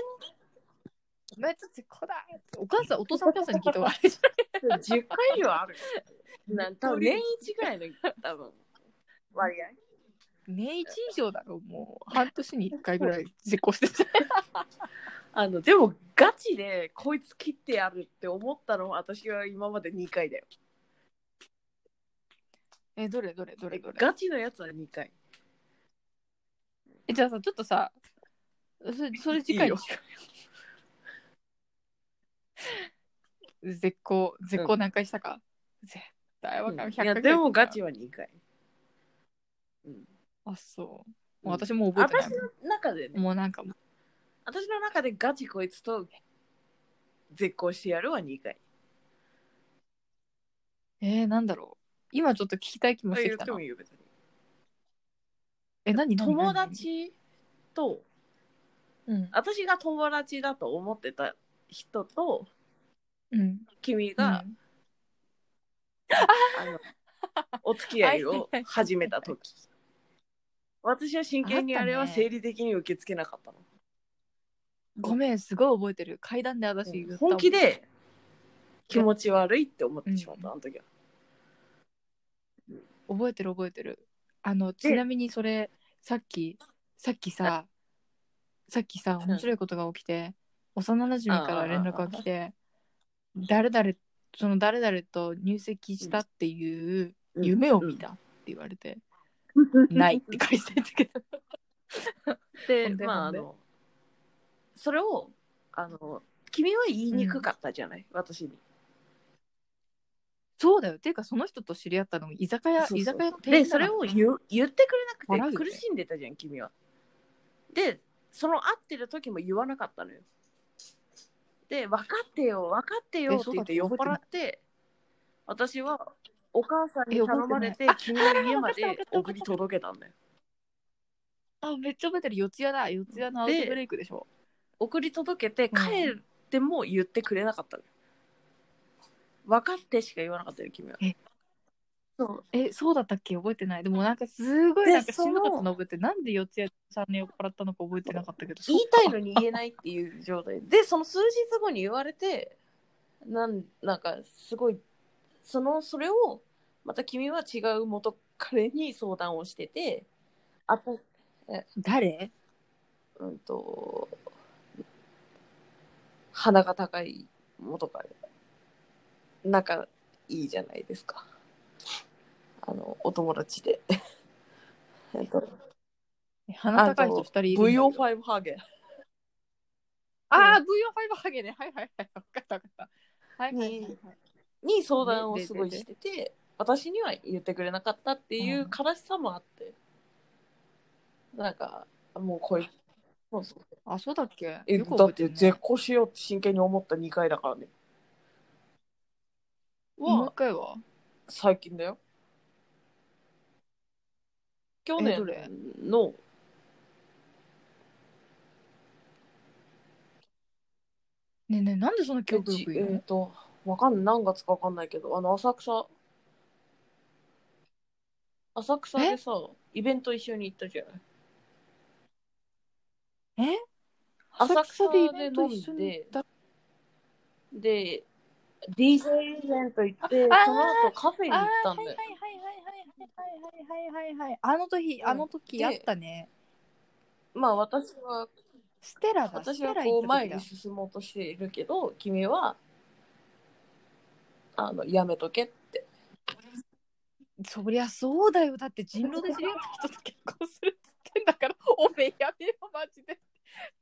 Speaker 2: お前と絶好だお母さんお父さんお母さんに聞いた方があれじゃ
Speaker 1: 10回以上あるよ。なん多分年一ぐらいの多分割合。
Speaker 2: 年一以上だろもう半年に1回ぐらい絶好してて
Speaker 1: あのでもガチでこいつ切ってやるって思ったのは私は今まで2回だよ。
Speaker 2: えどれどれどれどれ。
Speaker 1: ガチのやつは2回。
Speaker 2: えじゃあさちょっとさそれそれ次回にしようよ。絶好絶好何回したか、絶対わかんない。
Speaker 1: いやでもガチは2回。うん、
Speaker 2: あそう。もう私もう覚えてない
Speaker 1: 私の中でね、
Speaker 2: もうなんかもう。
Speaker 1: 私の中でガチこいつと絶交してやるは2回。
Speaker 2: えー、なんだろう今ちょっと聞きたい気もしてきたな。
Speaker 1: もいいよ別に。
Speaker 2: え何何
Speaker 1: 友
Speaker 2: 何？
Speaker 1: 達と
Speaker 2: うん。
Speaker 1: 私が友達だと思ってた人と
Speaker 2: うん。
Speaker 1: 君が、
Speaker 2: うん。
Speaker 1: あの お付き合いを始めた時。私は真剣にあれは生理的に受け付けなかったの、
Speaker 2: ごめんすごい覚えてる。階段で私言ったもん。
Speaker 1: 本気で気持ち悪いって思ってしまった、
Speaker 2: うん。
Speaker 1: あの時は
Speaker 2: 覚えてる覚えてる。あのちなみにそれさっきさっきささっきさ面白いことが起きて、幼馴染から連絡が来て誰々その誰々と入籍したっていう夢を見たって言われて、ないって返してたけど。
Speaker 1: でまああのそれをあの君は言いにくかったじゃない、私に
Speaker 2: そうだよ。っていうかその人と知り合ったのが居酒屋
Speaker 1: そうそう
Speaker 2: 居酒屋の店
Speaker 1: でそれを言う言ってくれ
Speaker 2: 笑うよね
Speaker 1: なくて苦しんでたじゃん君は。でその会ってる時も言わなかったのよ。で分かってよ分かってよって言って酔っ払って私はお母さんに
Speaker 2: え
Speaker 1: 頼まれて
Speaker 2: 覚
Speaker 1: 君の家まで
Speaker 2: わかったわかった
Speaker 1: 送り届けたんだよ。
Speaker 2: あめっちゃ覚えてる。四谷だ。四谷のアウトブレイクでしょ。
Speaker 1: 送り届けて
Speaker 2: うん。
Speaker 1: 帰っても言ってくれなかったのよ分かってしか言わなかったよ君は。
Speaker 2: え。
Speaker 1: そう。
Speaker 2: えそうだったっけ？覚えてない。でもなんかすごい
Speaker 1: で
Speaker 2: なんか
Speaker 1: その
Speaker 2: の覚えてる。なんで四谷さんに酔っ払ったのか覚えてなかったけど
Speaker 1: 言いたいの
Speaker 2: に
Speaker 1: に言えないっていう状態。でその数日後に言われてなんなんかすごいそのそれをまた君は違う元彼に相談をしててあと
Speaker 2: 誰？
Speaker 1: うんと鼻が高い元彼仲いいじゃないですか。あのお友達で。えっと
Speaker 2: 鼻高い人二人いるんだけど。
Speaker 1: VO5 ハゲ。
Speaker 2: ああ VO5 ハゲね。はいはいはい。分かった分かった。はいはいはいはい。
Speaker 1: に相談を
Speaker 2: です
Speaker 1: ごいしてて私には言ってくれなかったっていう悲しさもあって、なんかもうこいそうそう
Speaker 2: あそうだっけ？
Speaker 1: え
Speaker 2: よく
Speaker 1: だって
Speaker 2: 覚えてるね。
Speaker 1: 絶好しようって真剣に思った2回だからね
Speaker 2: もう一
Speaker 1: は
Speaker 2: 回は？
Speaker 1: 最近だよ。去年。
Speaker 2: えどれ？
Speaker 1: の。
Speaker 2: ねえねえなんでそんな記憶力いいの？
Speaker 1: えっ、とわかんない。何月かわかんないけど。あの浅草。浅草でさ、イベント一緒に行ったじゃない。
Speaker 2: え？
Speaker 1: 浅草で
Speaker 2: イベント一緒に行った？
Speaker 1: で、DJ イベント行って、そ
Speaker 2: あー
Speaker 1: の後カフェに行ったんだよ。
Speaker 2: はいはいはいはいはいはいはいはいはいはいあの時、
Speaker 1: うん
Speaker 2: あの時
Speaker 1: で
Speaker 2: あったね
Speaker 1: まあ私は、
Speaker 2: ステラだ
Speaker 1: 私はこう前
Speaker 2: 行った時だ
Speaker 1: に進もうとしているけど、君は、あの、やめとけって。
Speaker 2: そりゃそうだよだって人狼で知り合った人と結婚するっつってんだからおめえやめよマジで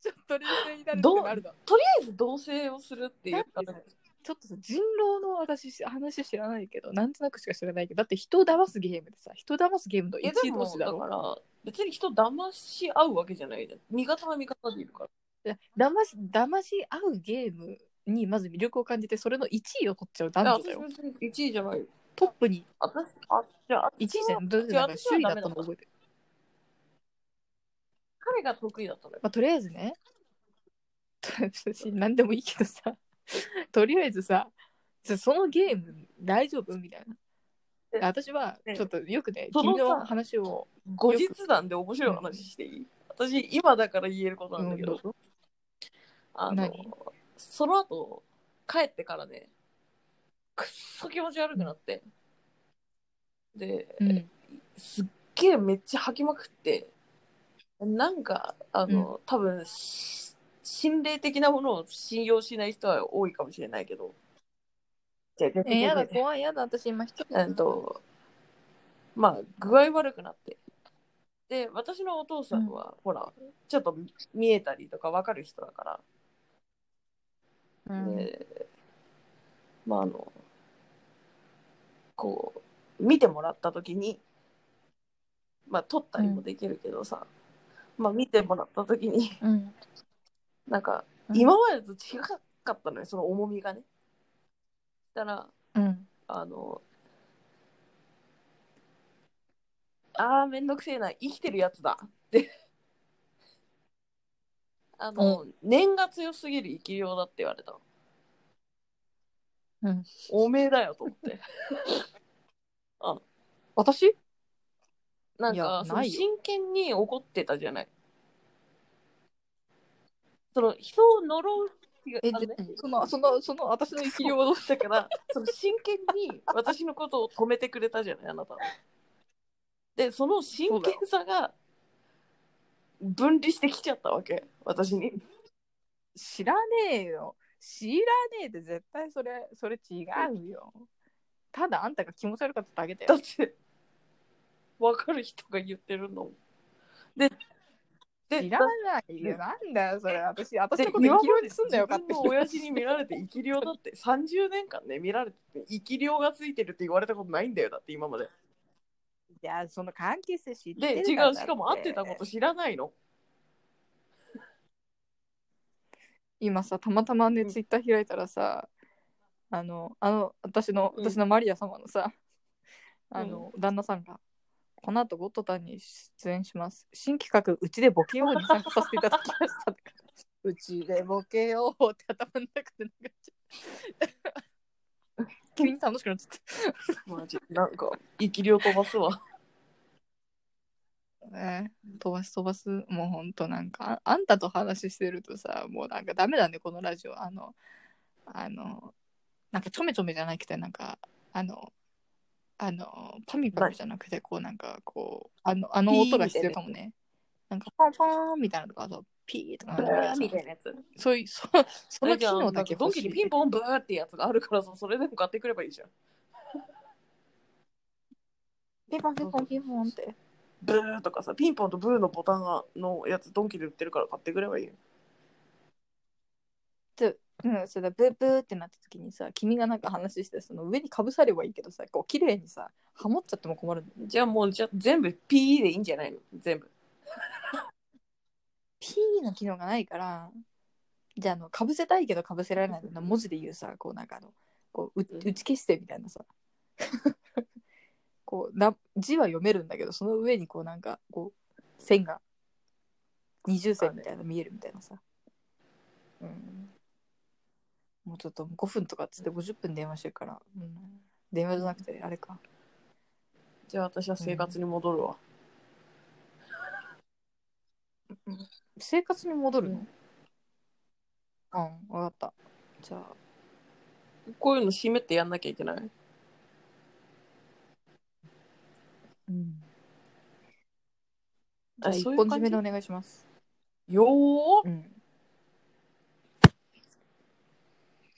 Speaker 2: ちょっと冷静になるってなるの
Speaker 1: とりあえず同棲をするって言ったら
Speaker 2: だってちょっとさ人狼の私話知らないけどなんとなくしか知らないけどだって人を騙すゲームでさ人を騙すゲームの
Speaker 1: いや
Speaker 2: 一
Speaker 1: で
Speaker 2: 同士だろ？
Speaker 1: から別に人騙し合うわけじゃないじゃん。味方は味方でいるから。
Speaker 2: いや騙し騙し合うゲームにまず魅力を感じてそれの1位を取っちゃう男女だよ。
Speaker 1: いや私別に1位じゃない。よ
Speaker 2: トップに。
Speaker 1: 私あじゃあ
Speaker 2: 1位じゃん。どうなんか首位だったの覚えてる、
Speaker 1: 彼が得意だったのよ。
Speaker 2: まあ、とりあえずね。私何でもいいけどさ とりあえずさそのゲーム大丈夫みたいな。
Speaker 1: え
Speaker 2: 私は
Speaker 1: ね
Speaker 2: ちょっとよくね
Speaker 1: そのさ
Speaker 2: 君の話を
Speaker 1: 後日談で面白い話していい、私今だから言えることなんだけど、
Speaker 2: うん
Speaker 1: あの
Speaker 2: 何？
Speaker 1: その後帰ってからねくっそ気持ち悪くなって、で、
Speaker 2: うん。
Speaker 1: すっげえめっちゃ吐きまくって。なんかあの、多分し心霊的なものを信用しない人は多いかもしれないけど。じゃじゃ
Speaker 2: えやだ怖いやだ私今一人
Speaker 1: えっとまあ具合悪くなって。で私のお父さんは、ほらちょっと見えたりとか分かる人だから、
Speaker 2: うん。
Speaker 1: でまああのこう見てもらった時にまあ撮ったりもできるけどさ、まあ見てもらった時に
Speaker 2: うん
Speaker 1: なんか
Speaker 2: うん。
Speaker 1: 今までと違かったのよその重みがね。したら
Speaker 2: うん。
Speaker 1: あのあーめんどくせえな生きてるやつだって。あの、念が強すぎる生き量だって言われたの。
Speaker 2: うん。
Speaker 1: おめえだよと思って。
Speaker 2: 私？
Speaker 1: なん
Speaker 2: いや
Speaker 1: かその
Speaker 2: ないよ。
Speaker 1: 真剣に怒ってたじゃないその人を呪う違う
Speaker 2: え
Speaker 1: あのね
Speaker 2: でそのそのその私の生き量はどうし
Speaker 1: だからその真剣に私のことを止めてくれたじゃないあなたは。でその真剣さが分離してきちゃったわけ私に。
Speaker 2: 知らねえよ。知らねえって絶対それそれ違うよ。ただあんたが気持ち悪かっただけだよ。
Speaker 1: だって分かる人が言ってるの。でで
Speaker 2: 知らないよ。なんだよそれ。私私
Speaker 1: で
Speaker 2: のこと生き量にすんなよかって
Speaker 1: 自分の親父に見られて生き量だって 30年間ね見られてて生き量がついてるって言われたことないんだよだって今まで。
Speaker 2: いやその関係性知って
Speaker 1: で違
Speaker 2: るから
Speaker 1: うしかも会ってたこと知らないの。
Speaker 2: 今さたまたまね
Speaker 1: うん。
Speaker 2: ツイッター開いたらさあのあの私の
Speaker 1: うん。
Speaker 2: 私のマリア様のさ、あの旦那さんがこの後ゴッドタンに出演します。新企画うちでボケように参加させていただきました。うちでボケようって頭の中で流れちゃう急に楽しくなっちゃっ
Speaker 1: マジ。なんか生き量飛ばすわ。
Speaker 2: たね飛ばす飛ばす。もうほんとなんかああんたと話してるとさもうなんかダメだねこのラジオ。あのあのなんかちょめちょめじゃなくてなんかあのあのパミパミじゃなくてこうなんかこうあのあの音が必要かもね。な。んかパンパンみたいなのとかそうピーとか
Speaker 1: みたいなやつ。
Speaker 2: そういうそその機能だけ
Speaker 1: ドンキにピンポンブーってやつがあるからさそれでも買ってくればいいじゃん。
Speaker 2: ピンポンピンポンピンポンって。
Speaker 1: ブーとかさピンポンとブーのボタンがのやつドンキで売ってるから買ってくればいい
Speaker 2: うん、それでブーブーってなった時にさ君がなんか話してその上にかぶさればいいけどさこう綺麗にさハモっちゃっても困るんだよ
Speaker 1: じゃあもうじゃあ全部 P でいいんじゃないの？全部。
Speaker 2: P の機能がないからじゃああのかぶせたいけどかぶせられないの文字で言うさこうなんかあのこうう
Speaker 1: うん。
Speaker 2: 打ち消してみたいなさ。こうな字は読めるんだけどその上にこうなんかこう線が二重線みたいな見えるみたいなさ、うん、もうちょっと5分とかっつって50分電話してるから、うん、電話じゃなくてあれか
Speaker 1: じゃあ私は生活に戻るわ。
Speaker 2: 生活に戻るの？うん、わかった。じゃあ、
Speaker 1: こういうの締めてやんなきゃいけない？
Speaker 2: うん。じゃあ、一
Speaker 1: あそういう感じ？
Speaker 2: 本締めでお願いします。
Speaker 1: よー
Speaker 2: うん。